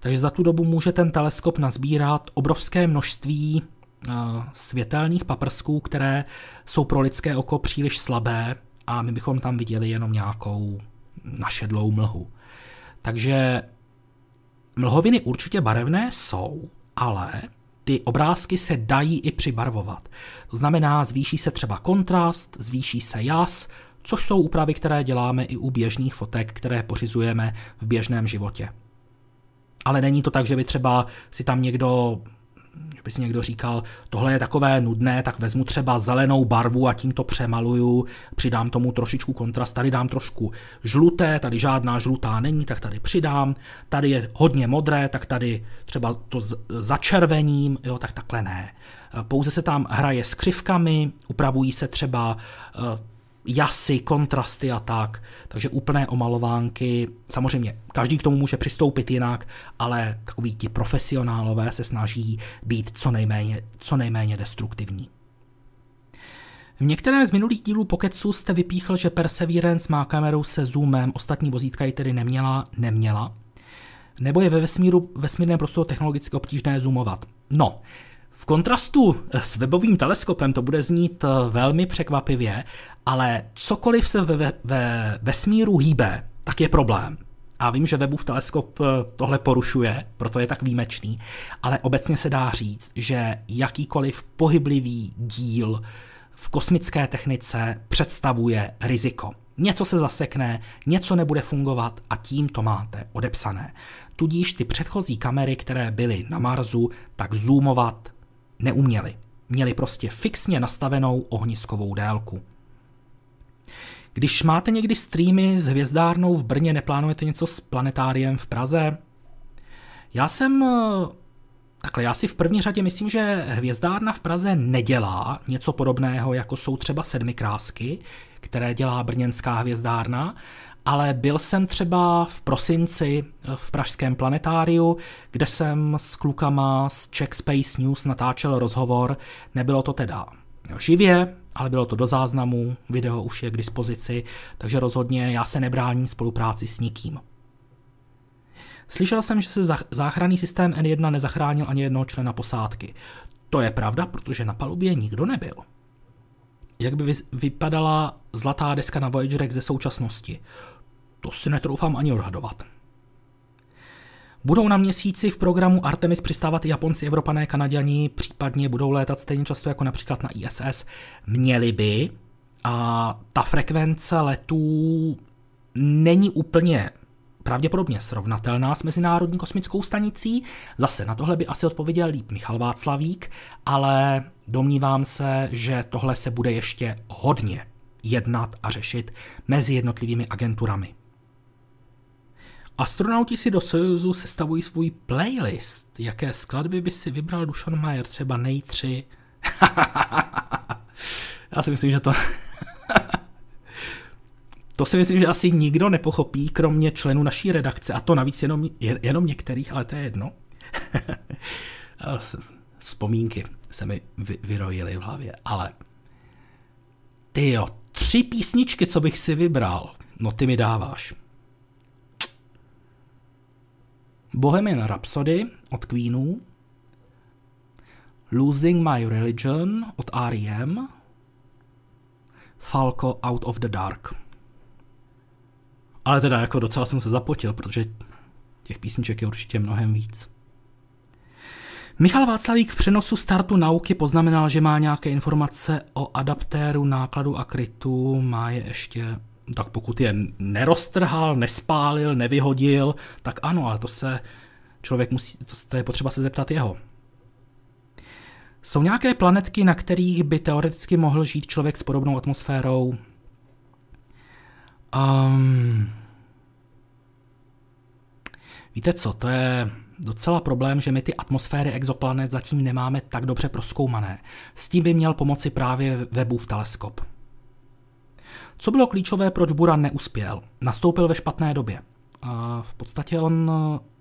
Takže za tu dobu může ten teleskop nazbírat obrovské množství eh, světelných paprsků, které jsou pro lidské oko příliš slabé a my bychom tam viděli jenom nějakou našedlou mlhu. Takže mlhoviny určitě barevné jsou, ale ty obrázky se dají i přibarvovat. To znamená, zvýší se třeba kontrast, zvýší se jas, což jsou úpravy, které děláme i u běžných fotek, které pořizujeme v běžném životě. Ale není to tak, že by třeba si tam někdo že by si někdo říkal, tohle je takové nudné, tak vezmu třeba zelenou barvu a tím to přemaluju, přidám tomu trošičku kontrast, tady dám trošku žluté, tady žádná žlutá není, tak tady přidám, tady je hodně modré, tak tady třeba to začervením, jo, tak takhle ne. Pouze se tam hraje s křivkami, upravují se třeba eh, jasy, kontrasty a tak. Takže úplné omalovánky, samozřejmě každý k tomu může přistoupit jinak, ale takový ti profesionálové se snaží být co nejméně, co nejméně destruktivní. V některém z minulých dílů Poketsu jste vypíchl, že Perseverance má kameru se zoomem, ostatní vozítka ji tedy neměla, neměla. Nebo je ve vesmíru, vesmírném prostoru technologicky obtížné zoomovat. No, v kontrastu s webovým teleskopem to bude znít eh, velmi překvapivě, ale cokoliv se ve, ve vesmíru hýbe, tak je problém. A vím, že webův teleskop eh, tohle porušuje, proto je tak výjimečný, ale obecně se dá říct, že jakýkoliv pohyblivý díl v kosmické technice představuje riziko. Něco se zasekne, něco nebude fungovat a tím to máte odepsané. Tudíž ty předchozí kamery, které byly na Marsu, tak zoomovat neuměli. Měli prostě fixně nastavenou ohniskovou délku. Když máte někdy streamy s hvězdárnou v Brně, neplánujete něco s planetáriem v Praze? Já jsem eh, Takhle já si v první řadě myslím, že hvězdárna v Praze nedělá něco podobného, jako jsou třeba sedmi krásky, které dělá brněnská hvězdárna, ale byl jsem třeba v prosinci v pražském planetáriu, kde jsem s klukama z Czech Space News natáčel rozhovor. Nebylo to teda živě, ale bylo to do záznamu, video už je k dispozici, takže rozhodně já se nebráním spolupráci s nikým. Slyšel jsem, že se záchranný systém N1 nezachránil ani jednoho člena posádky. To je pravda, protože na palubě nikdo nebyl. Jak by vypadala zlatá deska na Voyagerech ze současnosti? To si netroufám ani odhadovat. Budou na měsíci v programu Artemis přistávat i Japonci, Evropané, Kanaděni, případně budou létat stejně často jako například na ISS. Měli by. A ta frekvence letů není úplně pravděpodobně srovnatelná s Mezinárodní kosmickou stanicí. Zase na tohle by asi odpověděl líp Michal Václavík, ale domnívám se, že tohle se bude ještě hodně jednat a řešit mezi jednotlivými agenturami. Astronauti si do Sojuzu sestavují svůj playlist. Jaké skladby by si vybral Dušan Mayer? Třeba nej 3? Já si myslím, že to... to si myslím, že asi nikdo nepochopí, kromě členů naší redakce, a to navíc jenom, jenom některých, ale to je jedno. Vzpomínky se mi vy, vyrojily v hlavě, ale ty jo, tři písničky, co bych si vybral, no ty mi dáváš. Bohemian Rhapsody od Queenů, Losing My Religion od R.E.M., Falco Out of the Dark. Ale teda jako docela jsem se zapotil, protože těch písniček je určitě mnohem víc. Michal Václavík v přenosu startu nauky poznamenal, že má nějaké informace o adaptéru nákladu a krytu, má je ještě, tak pokud je neroztrhal, nespálil, nevyhodil, tak ano, ale to se člověk musí, to, je potřeba se zeptat jeho. Jsou nějaké planetky, na kterých by teoreticky mohl žít člověk s podobnou atmosférou? Um, víte co, to je docela problém, že my ty atmosféry exoplanet zatím nemáme tak dobře proskoumané. S tím by měl pomoci právě Webův teleskop. Co bylo klíčové, proč Buran neuspěl? Nastoupil ve špatné době. V podstatě on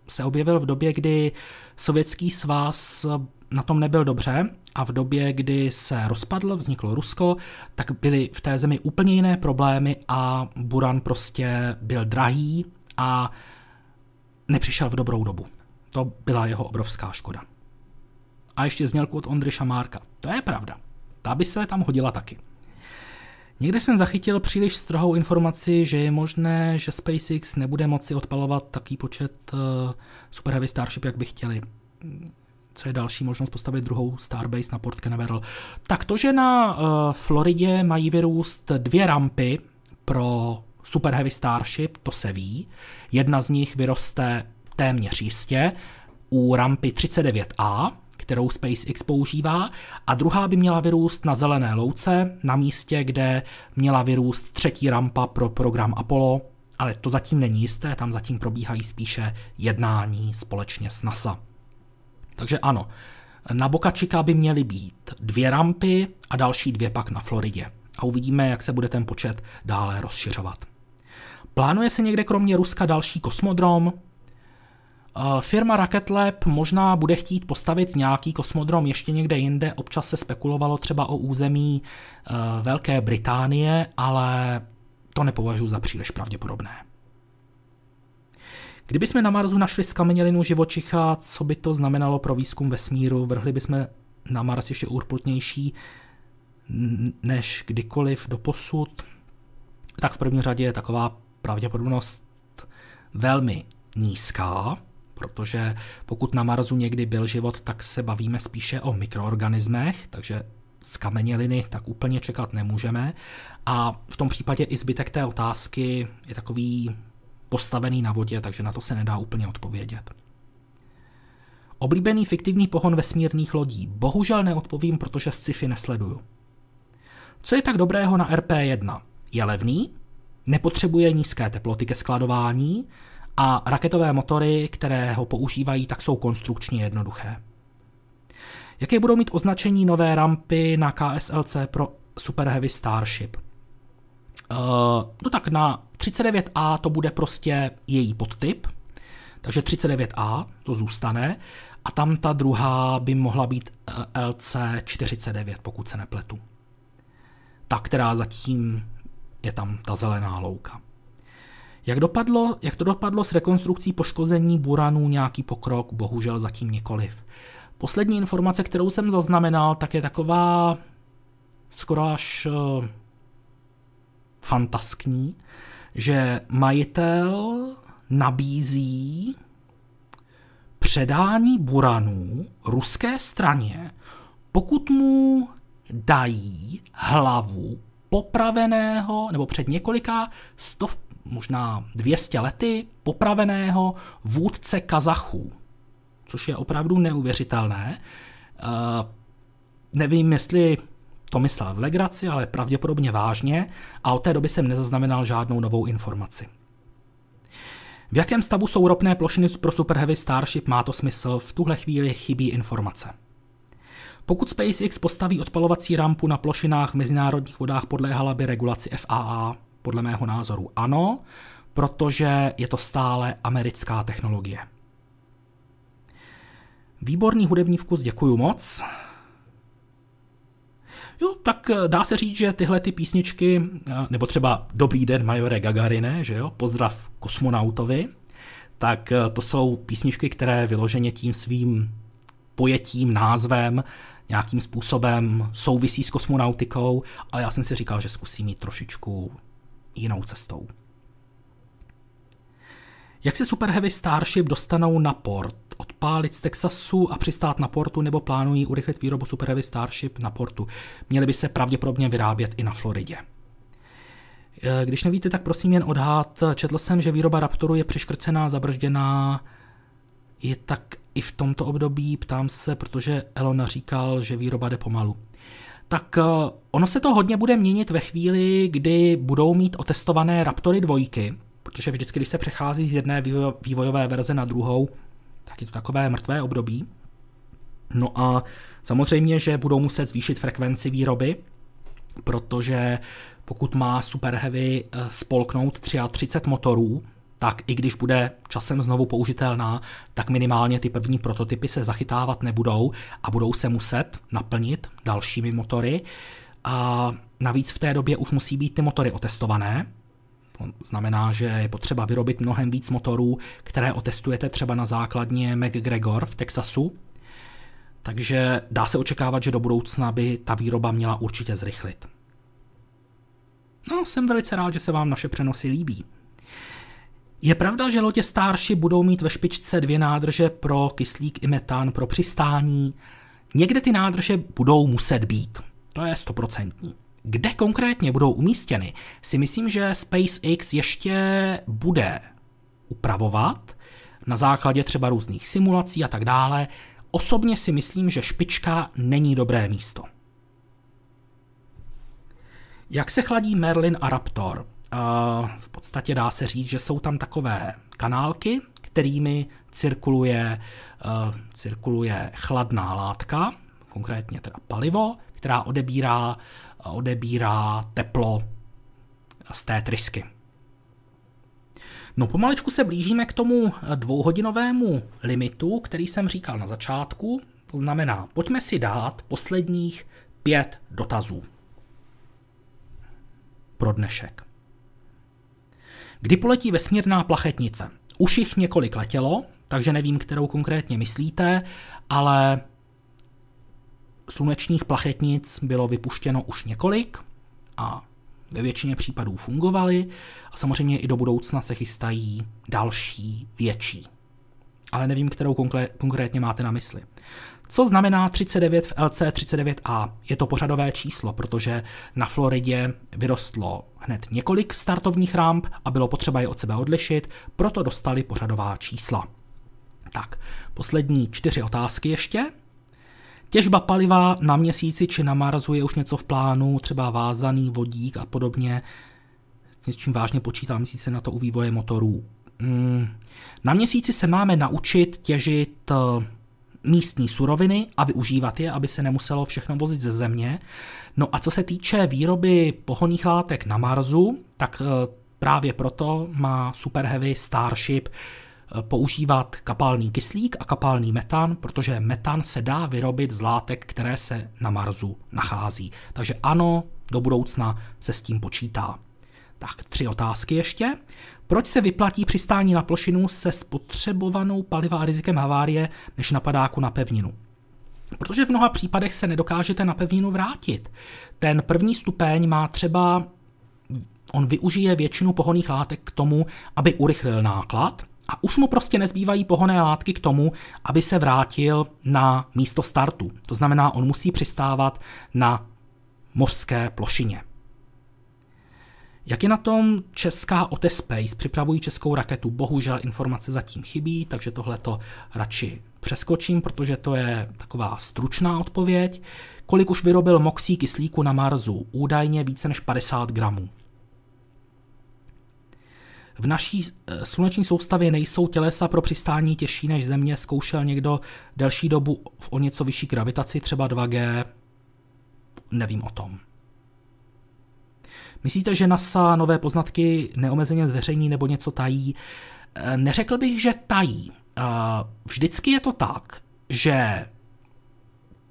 se objevil v době, kdy sovětský svaz na tom nebyl dobře a v době, kdy se rozpadl, vzniklo Rusko, tak byly v té zemi úplně jiné problémy a Buran prostě byl drahý a nepřišel v dobrou dobu. To byla jeho obrovská škoda. A ještě znělku od Ondry Márka. To je pravda. Ta by se tam hodila taky. Někde jsem zachytil příliš strohou informaci, že je možné, že SpaceX nebude moci odpalovat taký počet uh, Super Heavy Starship, jak by chtěli co je další možnost postavit druhou Starbase na Port Canaveral. Tak to, že na uh, Floridě mají vyrůst dvě rampy pro Super Heavy Starship, to se ví. Jedna z nich vyroste téměř jistě u rampy 39A, kterou SpaceX používá, a druhá by měla vyrůst na zelené louce, na místě, kde měla vyrůst třetí rampa pro program Apollo, ale to zatím není jisté, tam zatím probíhají spíše jednání společně s NASA. Takže ano, na Boca Chica by měly být dvě rampy a další dvě pak na Floridě. a uvidíme, jak se bude ten počet dále rozšiřovat. Plánuje se někde kromě Ruska další kosmodrom? Firma Rocket Lab možná bude chtít postavit nějaký kosmodrom ještě někde jinde. Občas se spekulovalo třeba o území eh, Velké Británie, ale to nepovažuji za příliš pravděpodobné. Kdybychom na Marsu našli skamenělinu živočicha, co by to znamenalo pro výzkum vesmíru? Vrhli bychom na Mars ještě urputnější než kdykoliv do posud? Tak v první řadě je taková pravděpodobnost velmi nízká, protože pokud na Marsu někdy byl život, tak se bavíme spíše o mikroorganismech, takže z kameněliny tak úplně čekat nemůžeme. A v tom případě i zbytek té otázky je takový postavený na vodě, takže na to se nedá úplně odpovědět. Oblíbený fiktivní pohon vesmírných lodí. Bohužel neodpovím, protože sci-fi nesleduju. Co je tak dobrého na RP-1? Je levný, nepotřebuje nízké teploty ke skladování a raketové motory, které ho používají, tak jsou konstrukčně jednoduché. Jaké budou mít označení nové rampy na KSLC pro Super Heavy Starship? Uh, no tak na 39A to bude prostě její podtyp, takže 39A to zůstane a tam ta druhá by mohla být eh, LC49, pokud se nepletu. Ta, která zatím je tam ta zelená louka. Jak, dopadlo, jak to dopadlo s rekonstrukcí poškození buranů, nějaký pokrok? Bohužel zatím nikoliv. Poslední informace, kterou jsem zaznamenal, tak je taková skoro až uh, fantaskní, že majitel nabízí předání buranů ruské straně, pokud mu dají hlavu popraveného, nebo před několika stov, možná 200 lety popraveného vůdce Kazachů, což je opravdu neuvěřitelné. Uh, nevím, jestli to myslel v legraci, ale pravděpodobně vážně a od té doby jsem nezaznamenal žádnou novou informaci. V jakém stavu jsou ropné plošiny pro Super Heavy Starship, má to smysl, v tuhle chvíli chybí informace. Pokud SpaceX postaví odpalovací rampu na plošinách v mezinárodních vodách, podléhala by regulaci FAA? Podle mého názoru ano, protože je to stále americká technologie. Výborný hudební vkus, děkuju moc. Jo, tak eh, dá se říct, že tyhle ty písničky, eh, nebo třeba Dobrý den, majore Gagarine, že jo, pozdrav kosmonautovi, tak eh, to jsou písničky, které vyloženě tím svým pojetím, názvem, nějakým způsobem souvisí s kosmonautikou, ale já jsem si říkal, že zkusím jít trošičku jinou cestou. Jak se Super Heavy Starship dostanou na port? Odpálit z Texasu a přistát na portu nebo plánují urychlit výrobu Super Heavy Starship na portu? Měly by se pravděpodobně vyrábět i na Floridě. E, když nevíte, tak prosím jen odhad. Četl jsem, že výroba Raptoru je přiškrcená, zabržděná. Je tak i v tomto období, ptám se, protože Elon říkal, že výroba jde pomalu. Tak e, ono se to hodně bude měnit ve chvíli, kdy budou mít otestované Raptory dvojky, protože vždycky, když se přechází z jedné vývojové verze na druhou, tak je to takové mrtvé období. No a samozřejmě, že budou muset zvýšit frekvenci výroby, protože pokud má Super Heavy eh, spolknout 33 motorů, tak i když bude časem znovu použitelná, tak minimálně ty první prototypy se zachytávat nebudou a budou se muset naplnit dalšími motory. A navíc v té době už musí být ty motory otestované, to znamená, že je potřeba vyrobit mnohem víc motorů, které otestujete třeba na základně McGregor v Texasu. Takže dá se očekávat, že do budoucna by ta výroba měla určitě zrychlit. No, jsem velice rád, že se vám naše přenosy líbí. Je pravda, že lodě Starship budou mít ve špičce dvě nádrže pro kyslík i metán pro přistání. Někde ty nádrže budou muset být. To je stoprocentní. Kde konkrétně budou umístěny, si myslím, že SpaceX ještě bude upravovat na základě třeba různých simulací a tak dále. Osobně si myslím, že špička není dobré místo. Jak se chladí Merlin a Raptor? Uh, v podstatě dá se říct, že jsou tam takové kanálky, kterými cirkuluje, uh, cirkuluje chladná látka, konkrétně teda palivo, která odebírá odebírá teplo z té trysky. No pomalečku se blížíme k tomu dvouhodinovému limitu, který jsem říkal na začátku. To znamená, pojďme si dát posledních pět dotazů pro dnešek. Kdy poletí vesmírná plachetnice? Už jich několik letělo, takže nevím, kterou konkrétně myslíte, ale slunečních plachetnic bylo vypuštěno už několik a ve většině případů fungovaly a samozřejmě i do budoucna se chystají další větší. Ale nevím, kterou konkrétně máte na mysli. Co znamená 39 v LC39A? Je to pořadové číslo, protože na Floridě vyrostlo hned několik startovních ramp a bylo potřeba je od sebe odlišit, proto dostali pořadová čísla. Tak, poslední čtyři otázky ještě. Těžba paliva na měsíci či na Marsu je už něco v plánu, třeba vázaný vodík a podobně. S něčím vážně myslí se na to u vývoje motorů. Hmm. Na měsíci se máme naučit těžit eh, místní suroviny a využívat je, aby se nemuselo všechno vozit ze země. No a co se týče výroby pohoných látek na Marsu, tak eh, právě proto má Super Heavy Starship eh, používat kapalný kyslík a kapalný metan, protože metan se dá vyrobit z látek, které se na Marsu nachází. Takže ano, do budoucna se s tím počítá. Tak, tři otázky ještě. Proč se vyplatí přistání na plošinu se spotřebovanou paliva a rizikem havárie než na padáku na pevninu? Protože v mnoha případech se nedokážete na pevninu vrátit. Ten první stupeň má třeba, on využije většinu pohoných látek k tomu, aby urychlil náklad, a už mu prostě nezbývají pohonné látky k tomu, aby se vrátil na místo startu. To znamená, on musí přistávat na mořské plošině. Jak je na tom česká Otespace? Připravují českou raketu. Bohužel informace zatím chybí, takže tohle to radši přeskočím, protože to je taková stručná odpověď. Kolik už vyrobil moxí kyslíku na Marsu? Údajně více než 50 gramů. V naší eh, sluneční soustavě nejsou tělesa pro přistání těžší než Země. Zkoušel někdo delší dobu v o něco vyšší gravitaci, třeba 2G? Nevím o tom. Myslíte, že NASA nové poznatky neomezeně zveřejní nebo něco tají? Eh, neřekl bych, že tají. Eh, vždycky je to tak, že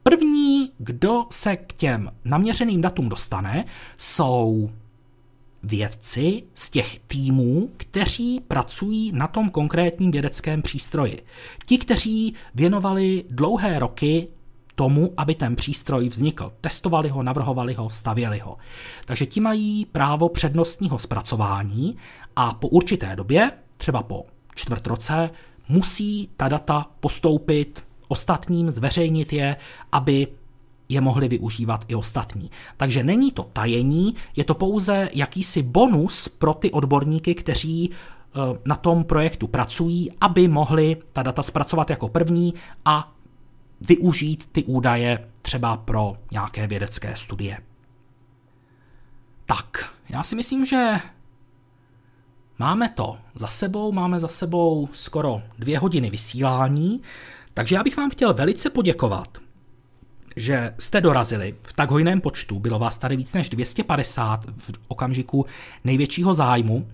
první, kdo se k těm naměřeným datům dostane, jsou vědci z těch týmů, kteří pracují na tom konkrétním vědeckém přístroji. Ti, kteří věnovali dlouhé roky tomu, aby ten přístroj vznikl. Testovali ho, navrhovali ho, stavěli ho. Takže ti mají právo přednostního zpracování a po určité době, třeba po čtvrt roce, musí ta data postoupit ostatním, zveřejnit je, aby je mohli využívat i ostatní. Takže není to tajení, je to pouze jakýsi bonus pro ty odborníky, kteří eh, na tom projektu pracují, aby mohli ta data zpracovat jako první a využít ty údaje třeba pro nějaké vědecké studie. Tak, já si myslím, že máme to za sebou, máme za sebou skoro dvě hodiny vysílání, takže já bych vám chtěl velice poděkovat, že jste dorazili v tak hojném počtu, bylo vás tady víc než 250 v okamžiku největšího zájmu.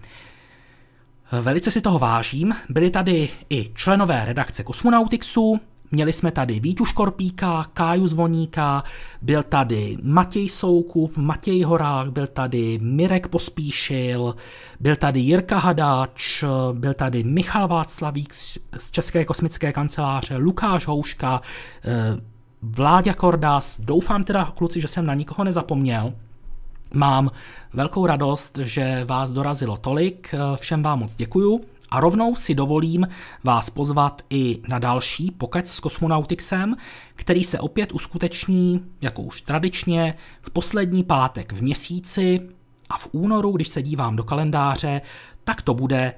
Velice si toho vážím, byli tady i členové redakce Kosmonautixu, Měli jsme tady Vítu Škorpíka, Káju Zvoníka, byl tady Matěj Soukup, Matěj Horák, byl tady Mirek Pospíšil, byl tady Jirka Hadáč, byl tady Michal Václavík z České kosmické kanceláře, Lukáš Houška, eh, Vláďa Kordas, doufám teda kluci, že jsem na nikoho nezapomněl. Mám velkou radost, že vás dorazilo tolik, všem vám moc děkuju a rovnou si dovolím vás pozvat i na další pokec s kosmonautixem, který se opět uskuteční, jako už tradičně, v poslední pátek v měsíci a v únoru, když se dívám do kalendáře, tak to bude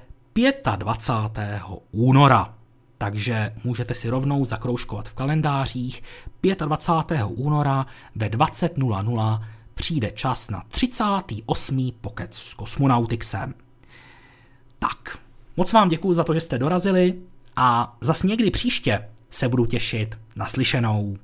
25. února. Takže můžete si rovnou zakroužkovat v kalendářích 25. února ve 20.00 přijde čas na 38. pokec s kosmonautixem. Tak, Moc vám děkuji za to, že jste dorazili a zas někdy příště se budu těšit na slyšenou.